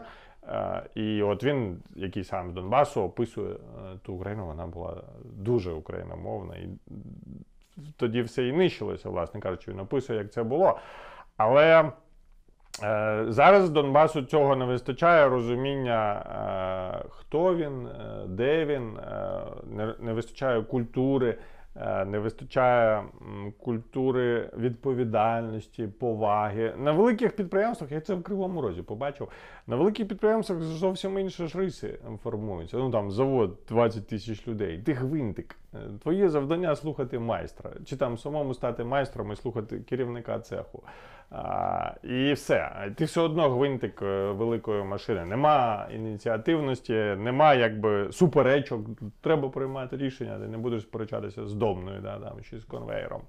І от він, який сам з Донбасу, описує ту Україну, вона була дуже україномовна. І тоді все і нищилося, власне кажучи, він описує, як це було. Але зараз Донбасу цього не вистачає розуміння, е, хто він, е, де він, е, не, вистачає культури. е, Не вистачає культури відповідальності, поваги. На великих підприємствах, я це в Кривому Розі побачив, на великих підприємствах зовсім інші ж риси формуються. Ну там завод 20 тисяч людей. Ти гвинтик. Е, Твоє завдання слухати майстра, чи там самому стати майстром і слухати керівника цеху. А, і все. Ти все одно гвинтик е, великої машини. Нема ініціативності, нема якби суперечок. Треба приймати рішення, ти не будеш сперечатися з домною, да, там, чи з конвейером.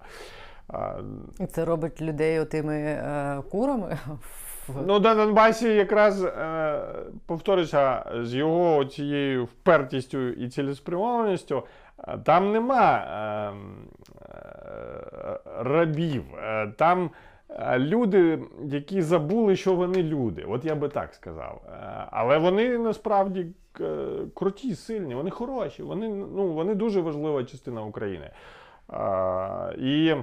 А, І це робить людей отими е, курами. Ну, на Донбасі якраз е, повторюся, з його цією впертістю і цілеспрямованістю, е, там нема е, е, рабів. Е, Там люди, які забули, що вони люди. От я би так сказав. Е, Але вони насправді е, круті, сильні, вони хороші, вони, ну, вони дуже важлива частина України. Е, І.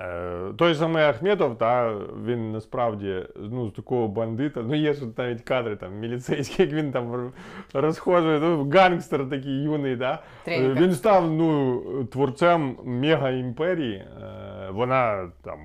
Е, Той самий Ахметов, та, він насправді ну, з такого бандита. Ну, є ж навіть кадри там міліцейські, як він там розхожує, ну, гангстер такий юний? Тренька. він став ну, творцем мега-імперії. Е, Вона там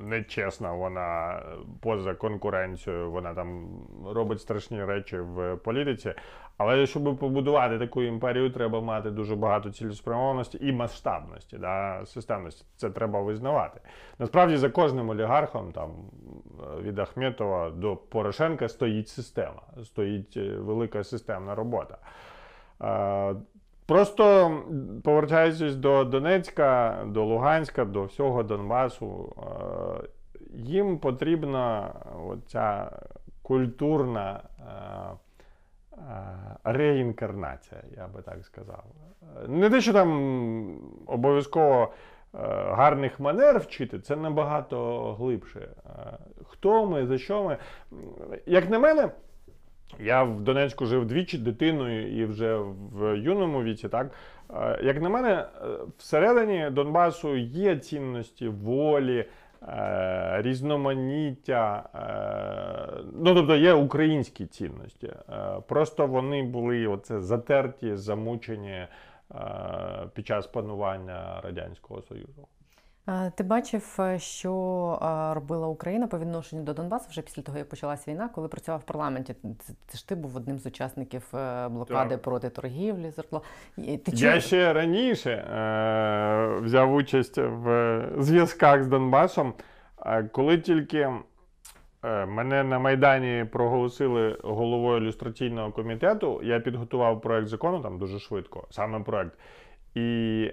нечесна, вона поза конкуренцією, вона там робить страшні речі в політиці. Але щоб побудувати таку імперію, треба мати дуже багато цілеспрямованості і масштабності, да, системності. Це треба визнавати. Насправді за кожним олігархом, там від Ахметова до Порошенка, стоїть система, стоїть е, велика системна робота. Просто повертаючись до Донецька, до Луганська, до всього Донбасу, е, їм потрібна ця культурна е, е, реінкарнація, я би так сказав. Не те, що там обов'язково гарних манер вчити, це набагато глибше. Хто ми, за що ми? Як на мене, я в Донецьку жив двічі дитиною і вже в юному віці, так Е, як на мене, е, всередині Донбасу є цінності волі, е, різноманіття, ну тобто є українські цінності. Просто вони були оце затерті, замучені під час панування Радянського Союзу. Ти бачив, е, що е, робила Україна по відношенню до Донбасу вже після того, як почалась війна, коли працював в парламенті. Це, це ж ти був одним з учасників е, блокади Так. проти торгівлі. І Ти Я ще раніше е, взяв участь в зв'язках з Донбасом, коли тільки мене на Майдані проголосили головою ілюстраційного комітету, я підготував проект закону там дуже швидко, саме проект. І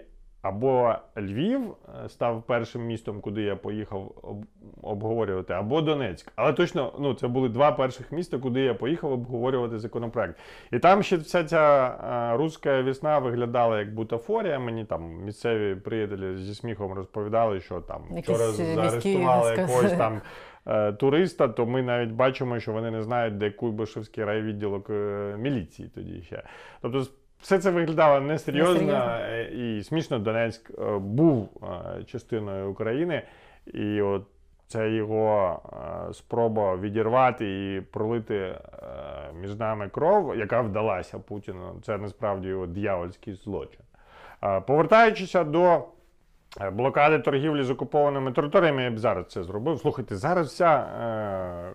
або Львів е, став першим містом, куди я поїхав обговорювати, або Донецьк. Але точно ну, це були два перших міста, куди я поїхав обговорювати законопроект. І там ще вся ця е, руська весна виглядала як бутафорія. Мені там місцеві приятелі зі сміхом розповідали, що там вчора заарештували якогось там е, туриста, то ми навіть бачимо, що вони не знають, де Куйбишевський райвідділок міліції тоді ще. Тобто все це виглядало несерйозно е, і смішно. Донецьк е, був е, частиною України, і от це його спроба відірвати і пролити між нами кров, яка вдалася Путіну. Це насправді його дьявольський злочин. Повертаючися до блокади торгівлі з окупованими територіями, я б зараз це зробив. Слухайте, зараз вся е,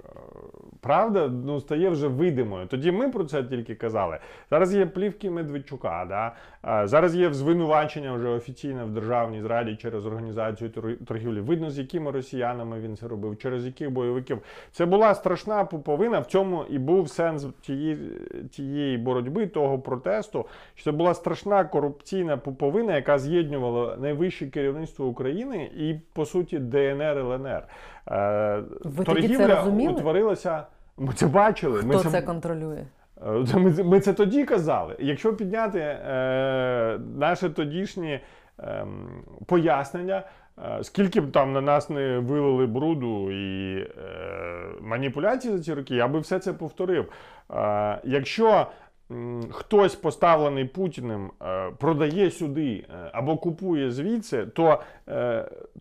правда ну, стає вже видимою. Тоді ми про це тільки казали. Зараз є плівки Медведчука, да? Зараз є звинувачення вже офіційне в державній зраді через організацію торгівлі. Видно, з якими росіянами він це робив, через яких бойовиків. Це була страшна пуповина. В цьому і був сенс тієї, тієї боротьби, того протесту. Що це була страшна корупційна пуповина, яка з'єднувала найвище керівництво України і, по суті, ДНР ЛНР. Е, Ви тоді торгівля це розуміли? утворилася. Ми це бачили. Ми Хто це контролює? Е, Ми, ми це тоді казали. Якщо підняти е, наше тодішнє е, пояснення, е, скільки б там на нас не вилили бруду і е, маніпуляцій за ці роки, я би все це повторив. Е, якщо хтось поставлений Путіним е, продає сюди е, або купує звідси, то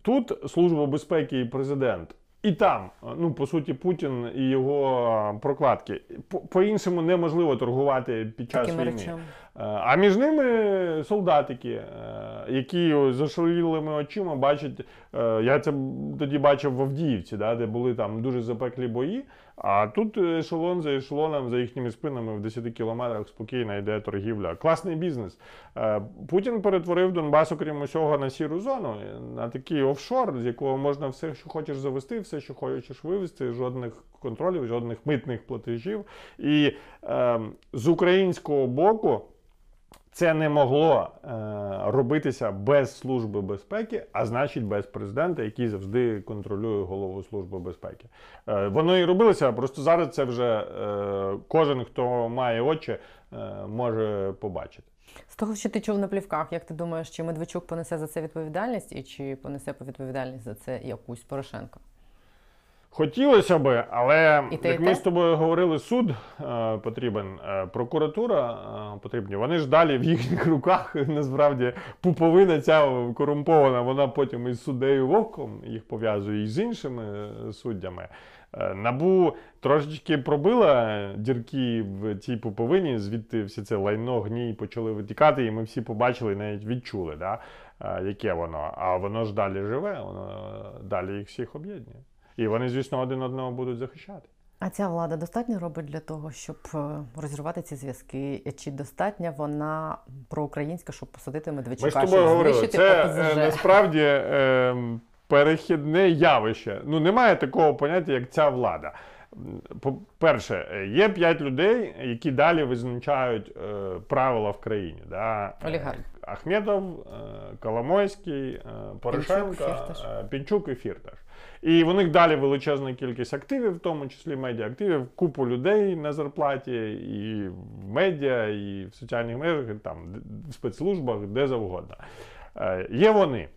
тут Служба безпеки і президент. І там, ну по суті, Путін і його прокладки. По- По-іншому неможливо торгувати під час Такими війни. речами. Е, А між ними солдатики, е, які зашалілими очима бачать. е, Я це тоді бачив в Авдіївці, да, де були там дуже запеклі бої. А тут ешелон за ешелоном, за їхніми спинами в 10 кілометрах спокійно йде торгівля. Класний бізнес. Е, Путін перетворив Донбас, окрім усього, на сіру зону, на такий офшор, з якого можна все, що хочеш завести, все, що хочеш вивезти, жодних контролів, жодних митних платежів. І е, з українського боку. Це не могло е, робитися без Служби безпеки, а значить без президента, який завжди контролює голову Служби безпеки. Е, воно і робилося, просто зараз це вже е, кожен, хто має очі, е, може побачити. З того, що ти чув на плівках, як ти думаєш, чи Медведчук понесе за це відповідальність, і чи понесе відповідальність за це якусь Порошенко? Хотілося би, але І як і ми з тобою говорили, суд е, потрібен, е, прокуратура е, потрібні. Вони ж далі в їхніх руках насправді пуповина ця корумпована, вона потім із суддею Вовком їх пов'язує і з іншими е, суддями. Е, Набу трошечки пробила дірки в цій пуповині, звідти все це лайно, гній почали витікати, і ми всі побачили, навіть відчули, да, е, яке воно. А воно ж далі живе, воно далі їх всіх об'єднує. І вони, звісно, один одного будуть захищати. А ця влада достатньо робить для того, щоб е, розірвати ці зв'язки? Чи достатня вона проукраїнська, щоб посадити Медведчука? Ми з тобою щоб говорили, знищити це ОПЗЖ? е, насправді е, перехідне явище. Ну, немає такого поняття, як ця влада. По-перше, є п'ять людей, які далі визначають е, правила в країні. Да? Олігарх. Ахметов, е, Коломойський, е, Порошенко, е, Пінчук і Фірташ. І в них далі величезна кількість активів, в тому числі медіа-активів, купу людей на зарплаті, і в медіа, і в соціальних мережах, там в спецслужбах, де завгодно. Е, Є вони.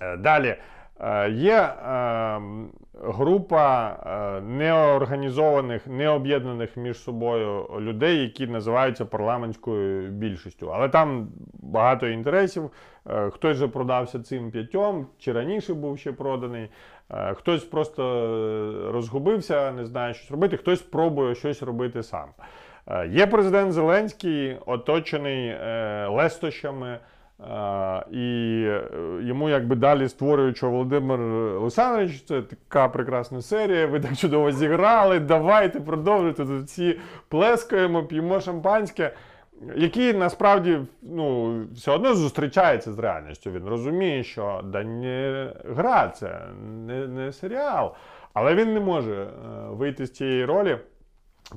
Е, Далі. Е, Є е, група е, неорганізованих, необ'єднаних між собою людей, які називаються парламентською більшістю. Але там багато інтересів. Хтось же продався цим п'ятьом, чи раніше був ще проданий. Хтось просто розгубився, не знає, що робити, хтось пробує щось робити сам. Є президент Зеленський, оточений лестощами. Е, І е, йому якби далі створюють, що Володимир Олександрович, це така прекрасна серія, ви так чудово зіграли, давайте продовжуйте тут плескаємо, п'ємо шампанське. Який насправді ну, все одно зустрічається з реальністю. Він розуміє, що да не гра, це не, не серіал. Але він не може е, вийти з цієї ролі.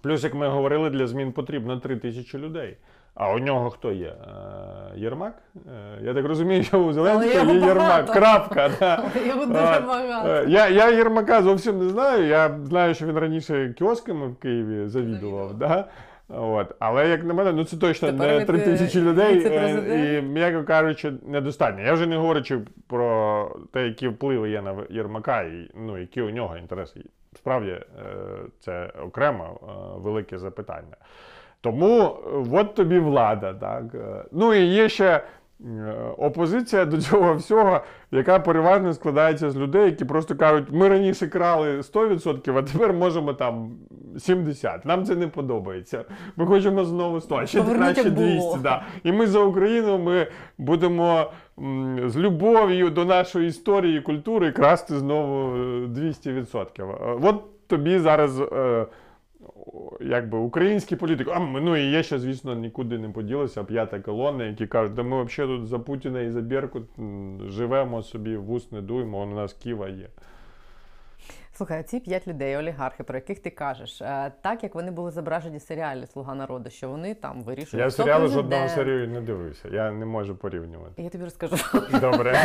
Плюс, як ми говорили, для змін потрібно 3 тисячі людей. А у нього хто є? Е, Єрмак? Е, Я так розумію, що у Зеленського є Єрмак. Крапка. Да. Його дуже багато. Е, Я, я Єрмака зовсім не знаю. Я знаю, що він раніше кіосками в Києві завідував. Да? От. Але як на мене, ну це точно Тепер не він, 3 е, тисячі людей, і, м'яко кажучи, недостатньо. Я вже не говорячи про те, які впливи є на Єрмака, і ну, які у нього інтереси. Справді, це окремо велике запитання. Тому е, от тобі влада. Так? Е, Ну і є ще е, опозиція до цього всього, яка переважно складається з людей, які просто кажуть, ми раніше крали 100%, а тепер можемо там 70%. Нам це не подобається. Ми хочемо знову 100, а ще краще як було. 200. Да. І ми за Україну ми будемо з любов'ю до нашої історії і культури красти знову е, 200%. Е, От тобі зараз. Якби українські політики, а ну і є ще, звісно, нікуди не поділися п'ята колона, які кажуть, да ми взагалі тут за Путіна і за Беркут живемо собі, вус не дуємо, у нас Ківа є. Слухай, ці п'ять людей, олігархи, про яких ти кажеш, е, так як вони були зображені в серіалі Слуга народу, що вони там вирішують. Я серіали жодного серію не дивився, я не можу порівнювати. Я тобі розкажу Добре.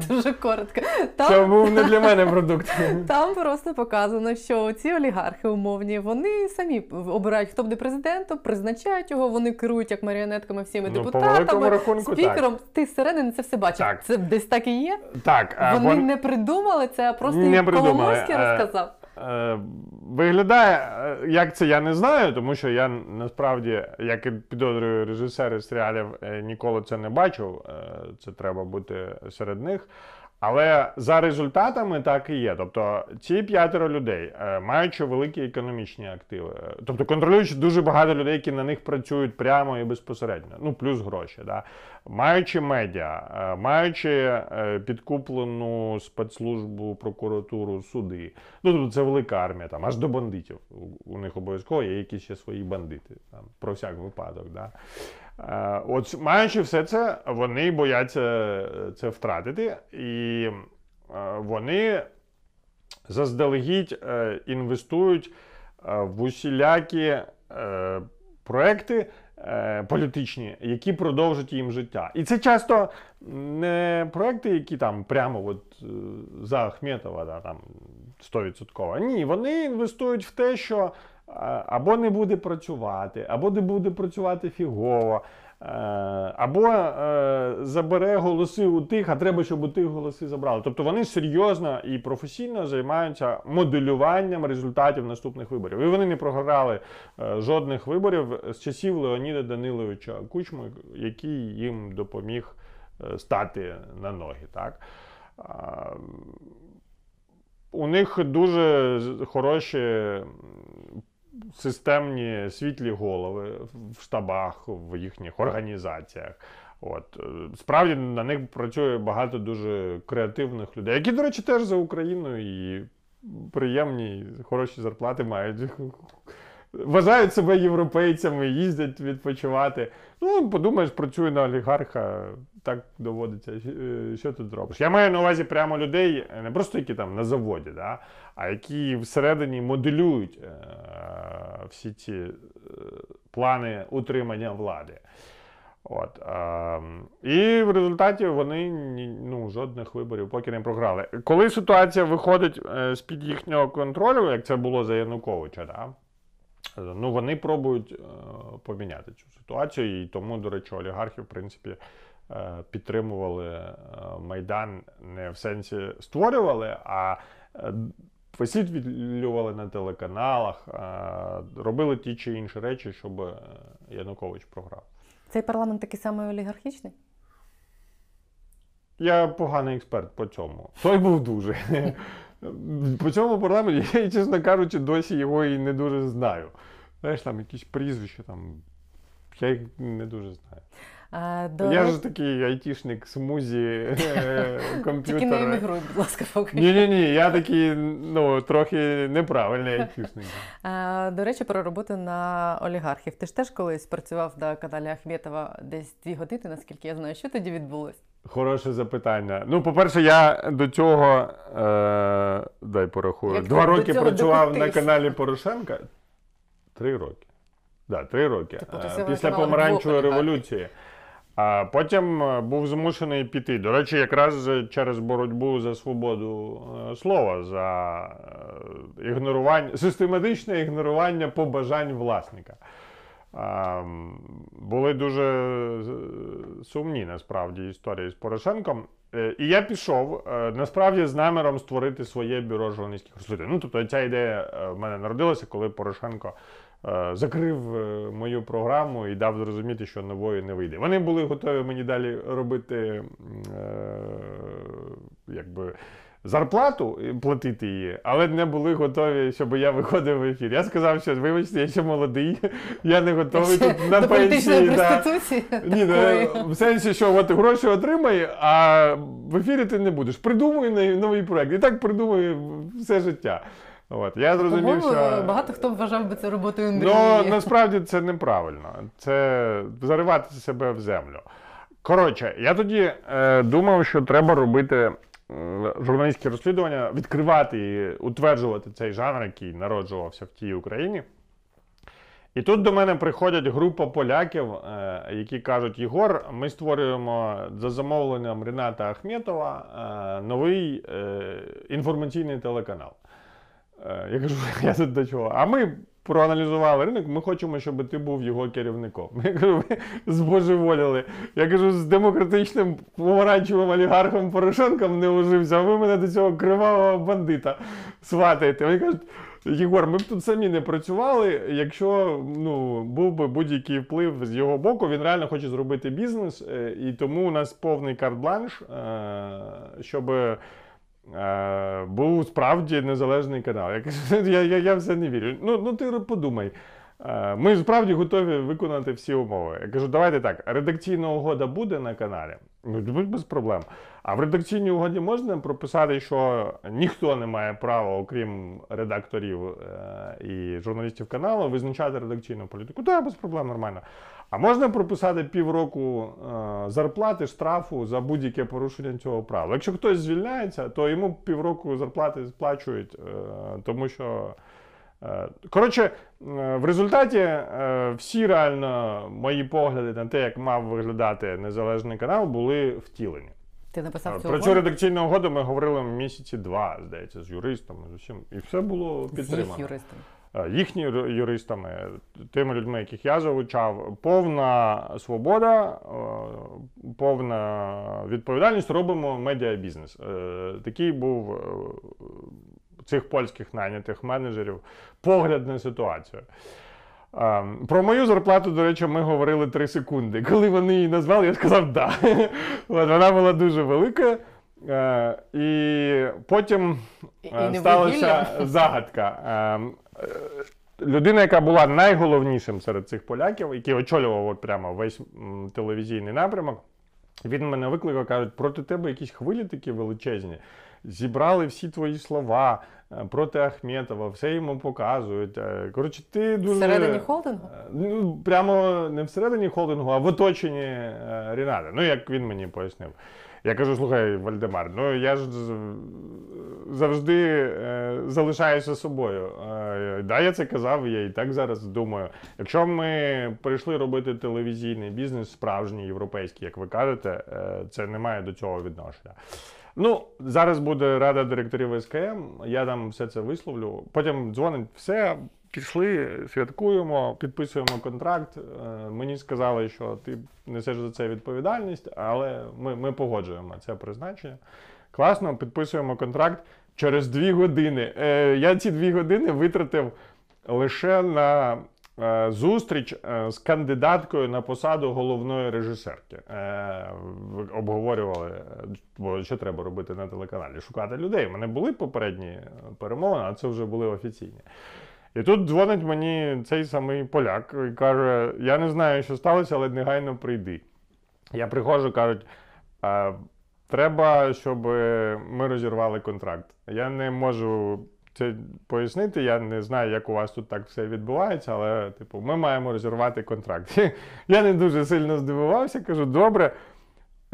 дуже коротко. Там Це був не для мене продукт. Там просто показано, що ці олігархи умовні вони самі обирають, хто буде президентом, призначають його, вони керують як маріонетками всіми Ну, по рахунку, спікером. Ти зсередини це все бачив. Це десь так і є. Так, Вони вон- не придумали це, а просто Не придумали, е, розказав. Е, Виглядає, е, як це я не знаю, тому що я насправді, як і підозрюю режисери серіалів, ніколи це не бачив. Це треба бути серед них. Але за результатами так і є. Тобто ці п'ятеро людей, е, маючи великі економічні активи, е, тобто контролюючи дуже багато людей, які на них працюють прямо і безпосередньо, ну плюс гроші, да? маючи медіа, е, маючи підкуплену спецслужбу, прокуратуру, суди. Ну тобто це велика армія, там аж до бандитів. У них обов'язково є якісь ще свої бандити, там, про всяк випадок. Да? Е, От маючи все це, вони бояться е, це втратити, і е, вони заздалегідь інвестують в усілякі проекти, політичні, які продовжать їм життя. І це часто не проекти, які там прямо от, за Ахметова, да, там 100%. Ні, вони інвестують в те, що або не буде працювати, або не буде працювати фігово. е, Або е, забере голоси у тих, а треба, щоб у тих голоси забрали. Тобто вони серйозно і професійно займаються моделюванням результатів наступних виборів. І вони не програли е, жодних виборів з часів Леоніда Даниловича Кучми, який їм допоміг стати на ноги. Так? У них дуже хороші системні світлі голови в штабах, в їхніх організаціях. От. Справді на них працює багато дуже креативних людей, які, до речі, теж за Україною і приємні, хороші зарплати мають. Вважають себе європейцями, їздять відпочивати. Ну, подумаєш, працює на олігарха, так доводиться. Е, Що тут зробиш? Я маю на увазі прямо людей, е, не просто які там на заводі, да, а які всередині моделюють е, всі ці е, плани утримання влади. От, е, і в результаті вони ну, жодних виборів поки не програли. Коли ситуація виходить е, з-під їхнього контролю, як це було за Януковича, да, ну, вони пробують е, поміняти цю ситуацію. І тому, до речі, олігархи, в принципі, е, підтримували е, Майдан не в сенсі створювали, а е, висвітлювали на телеканалах, е, робили ті чи інші речі, щоб Янукович програв. Цей парламент такий самий олігархічний? Я поганий експерт по цьому. Той був дуже. По цьому парламенті я, чесно кажучи, досі його і не дуже знаю. Знаєш, там якісь прізвища, там. Я їх не дуже знаю. А, до... Я ж такий айтішник, смузі, е, Тільки не емігруй, будь ласка, поки. Ні, ні, ні, я такий, ну, трохи неправильний айтішник. А, до речі, про роботу на олігархів. Ти ж теж колись працював на каналі Ахметова десь дві години, наскільки я знаю. Що тоді відбулось? Хороше запитання. Ну, по-перше, я до цього, е, дай порахую, Як два роки працював на каналі Порошенка. Три роки. Да, три роки. На Після помаранчевої революції. А потім е, був змушений піти. До речі, якраз через боротьбу за свободу е, слова, за ігнорування, систематичне ігнорування побажань власника. Були дуже сумні насправді історії з Порошенком. Е, І я пішов е, насправді з наміром створити своє бюро журналістських розслідувань. Ну, тобто ця ідея е, в мене народилася, коли Порошенко закрив мою програму і дав зрозуміти, що нової не вийде. Вони були готові мені далі робити якби. Зарплату платити її, але не були готові, щоб я виходив в ефір. Я сказав, що вибачте, я ще молодий, я не готовий тут на До політичної проституції? Ні, ну, в сенсі, що от гроші отримай, а в ефірі ти не будеш. Придумуй новий- проект. І так придумує все життя. От. Я зрозумів, що. багато хто вважав би це роботою Ну, насправді це неправильно. Це заривати себе в землю. Коротше, я тоді е, думав, що треба робити е, журналістське розслідування, відкривати і утверджувати цей жанр, який народжувався в тій Україні. І тут до мене приходять група поляків, е, які кажуть: Єгор, ми створюємо за замовленням Рената Ахметова е, новий інформаційний телеканал. Я кажу, я тут до чого? А ми проаналізували ринок, ми хочемо, щоб ти був його керівником. Я кажу, ви збожеволіли. Я кажу, з демократичним помаранчевим олігархом Порошенком не ужився, а ви мене до цього кривавого бандита сватаєте. Вони кажуть, Єгор, ми б тут самі не працювали, якщо ну, був би будь-який вплив з його боку, він реально хоче зробити бізнес, е, і тому у нас повний карт-бланш, е, щоб е, був справді незалежний канал. Я я, я, я все не вірю. Ну, ну ти подумай. Е, Ми справді готові виконати всі умови. Я кажу, давайте так, редакційна угода буде на каналі. Ну, без проблем. А в редакційній угоді можна прописати, що ніхто не має права, окрім редакторів е, і журналістів каналу, визначати редакційну політику. Так, без проблем нормально. А можна прописати півроку е, зарплати, штрафу за будь-яке порушення цього права. Якщо хтось звільняється, то йому півроку зарплати сплачують, е, тому що Е, Коротше, в результаті всі реально мої погляди на те, як мав виглядати незалежний канал, були втілені. Ти написав цю Про цю редакційну угоду ми говорили місяці два, здається, з юристами, з усім. І все було з підтримано. їх юристами. Е, їхніми юристами, тими людьми, яких я залучав, повна свобода, е, повна відповідальність. Робимо медіабізнес. Е, Такий був цих польських найнятих менеджерів погляд на ситуацію. Про мою зарплату, до речі, ми говорили 3 секунди. Коли вони її назвали, я сказав да. Вона була дуже велика. І потім І- і сталася загадка. Людина, яка була найголовнішим серед цих поляків, який очолював от прямо весь телевізійний напрямок, він мене викликав, кажуть, проти тебе якісь хвилі такі величезні. Зібрали всі твої слова е, проти Ахметова, все йому показують. Е, Коротше, ти дуже. Всередині холдингу? Е, Ну, прямо не всередині холдингу, а в оточенні Ріната. Ну, як він мені пояснив. Я кажу, слухай, Вальдемар, ну я ж завжди е, залишаюся собою. Е, да, я це казав, я і так зараз думаю. Якщо ми прийшли робити телевізійний бізнес, справжній європейський, як ви кажете, е, це не має до цього відношення. Ну, зараз буде рада директорів СКМ, я там все це висловлю. Потім дзвонить, все, пішли, святкуємо, підписуємо контракт. Е, Мені сказали, що ти несеш за це відповідальність, але ми, ми погоджуємо це призначення. Класно, підписуємо контракт через дві години. Е, Я ці дві години витратив лише на е, зустріч з кандидаткою на посаду головної режисерки. Обговорювали, що треба робити на телеканалі? Шукати людей. У мене були попередні перемовини, а це вже були офіційні. І тут дзвонить мені цей самий поляк і каже: Я не знаю, що сталося, але негайно прийди. Я приходжу, кажуть, треба, щоб ми розірвали контракт. Я не можу це пояснити, я не знаю, як у вас тут так все відбувається, але типу, ми маємо розірвати контракт. Я не дуже сильно здивувався, кажу, добре.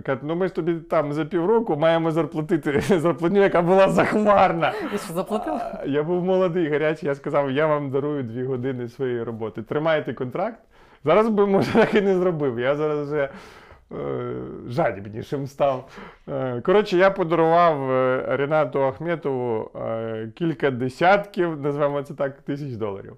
Кажуть, ну ми ж тобі там за півроку маємо зарплатити зарплатню, яка була захмарна. Ви що заплатили? Я був молодий, гарячий, я сказав, я вам дарую дві години своєї роботи. Тримайте контракт. Зараз би, може, так і не зробив. Я зараз вже е, жадібнішим став. Е, коротше, я подарував е, Ренату Ахметову е, кілька десятків, назвемо це так, тисяч доларів.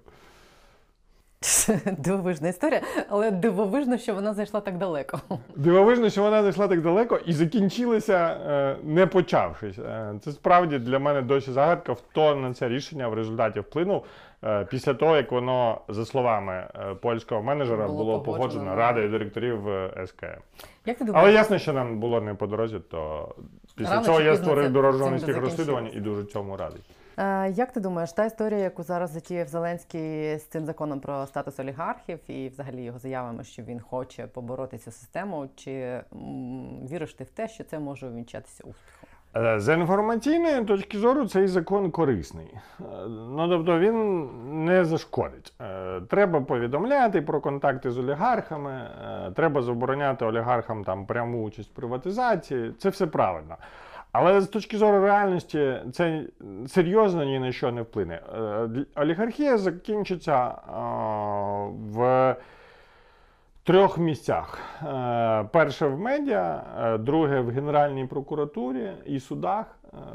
Дивовижна історія, але дивовижно, що вона зайшла так далеко. Дивовижно, що вона зайшла так далеко і закінчилася, е, не почавшись. Е, Це справді для мене досі загадка, хто на це рішення в результаті вплинув. е, Після того, як воно, за словами польського менеджера, Було було, погоджено радою директорів СКМ. Як ти Але ясно, що нам було не по дорозі, то після Рано цього я створив бюро цим журналістських розслідувань і дуже цьому радий. Е, Як ти думаєш, та історія, яку зараз затіяв Зеленський з цим законом про статус олігархів і взагалі його заявами, що він хоче побороти цю систему, чи віриш ти в те, що це може увінчатися успіхом? Е, З інформаційної точки зору цей закон корисний. Е, Ну, тобто він не зашкодить. Треба повідомляти про контакти з олігархами, треба забороняти олігархам там пряму участь в приватизації. Це все правильно. Але з точки зору реальності це серйозно ні на що не вплине. Е, Олігархія закінчиться е, в трьох місцях: Е, перше в медіа, друге в Генеральній прокуратурі і судах.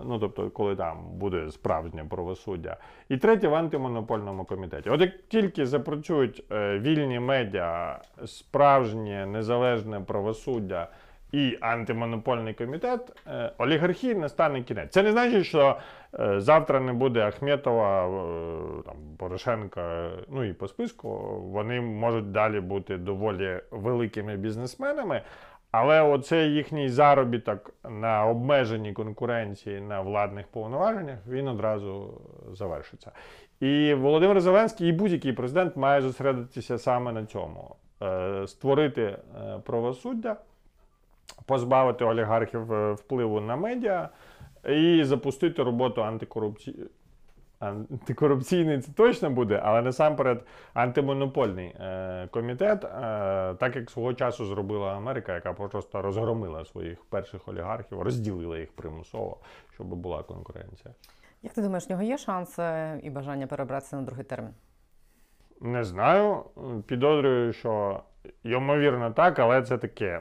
Ну, тобто, коли там буде справжнє правосуддя, і третє в антимонопольному комітеті. От як тільки запрацюють вільні медіа, справжнє незалежне правосуддя і антимонопольний комітет, е, олігархії настане кінець. Це не значить, що е, завтра не буде Ахметова, е, там, Порошенка, ну і по списку. Вони можуть далі бути доволі великими бізнесменами. Але оцей їхній заробіток на обмеженій конкуренції на владних повноваженнях він одразу завершиться. І Володимир Зеленський і будь-який президент має зосередитися саме на цьому: створити правосуддя, позбавити олігархів е, впливу на медіа і запустити роботу антикорупції. Антикорупційний це точно буде, але насамперед антимонопольний е, комітет, е, так як свого часу зробила Америка, яка просто розгромила своїх перших олігархів, розділила їх примусово, щоб була конкуренція. Як ти думаєш, в нього є шанси і бажання перебратися на другий термін? Не знаю. Підозрюю, що ймовірно так, але це таке.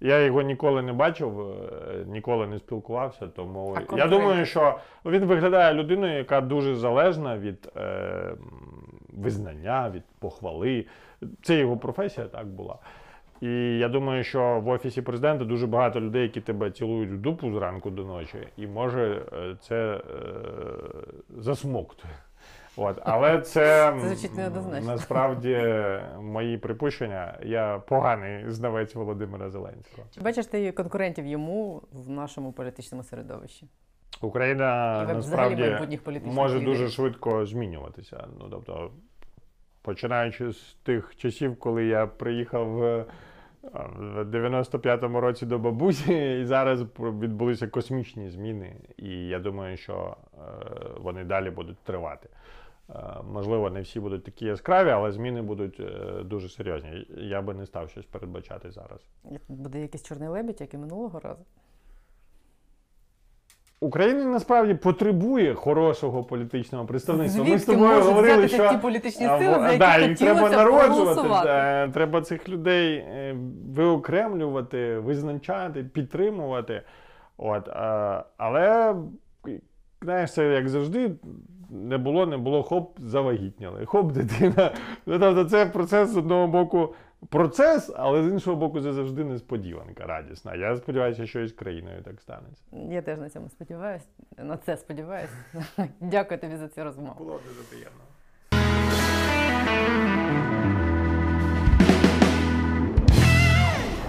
Я його ніколи не бачив, е, ніколи не спілкувався, тому А я думаю, що він виглядає людиною, яка дуже залежна від е, визнання, від похвали. Це його професія так була. І я думаю, що в офісі президента дуже багато людей, які тебе цілують в дупу зранку до ночі, і може е, це е, засмоктує. От, але це, Це звучить неоднозначно. насправді мої припущення. Я поганий знавець Володимира Зеленського. Чи бачиш ти конкурентів йому в нашому політичному середовищі? Україна І насправді може лідерів? дуже швидко змінюватися. Ну тобто, починаючи з тих часів, коли я приїхав в 95-му році до бабусі, і зараз відбулися космічні зміни. І я думаю, що е, вони далі будуть тривати. Е, Можливо, не всі будуть такі яскраві, але зміни будуть е, дуже серйозні. Я би не став щось передбачати зараз. Буде якийсь чорний лебідь, як і минулого разу. Україна насправді потребує хорошого політичного представництва. Ми з тобою говорили, що ті політичні сили, за які да, їх треба народжувати, е, треба цих людей е, виокремлювати, визначати, підтримувати. От, е, але знаєш, це як завжди. Не було, не було, хоп, завагітніли. Хоп, дитина. Ну, тобто це процес з одного боку процес, але з іншого боку, це завжди несподіванка радісна. Я сподіваюся, що і з країною так станеться. Я теж на цьому сподіваюся. На це сподіваюся. Дякую тобі за цю розмову. Було дуже приємно.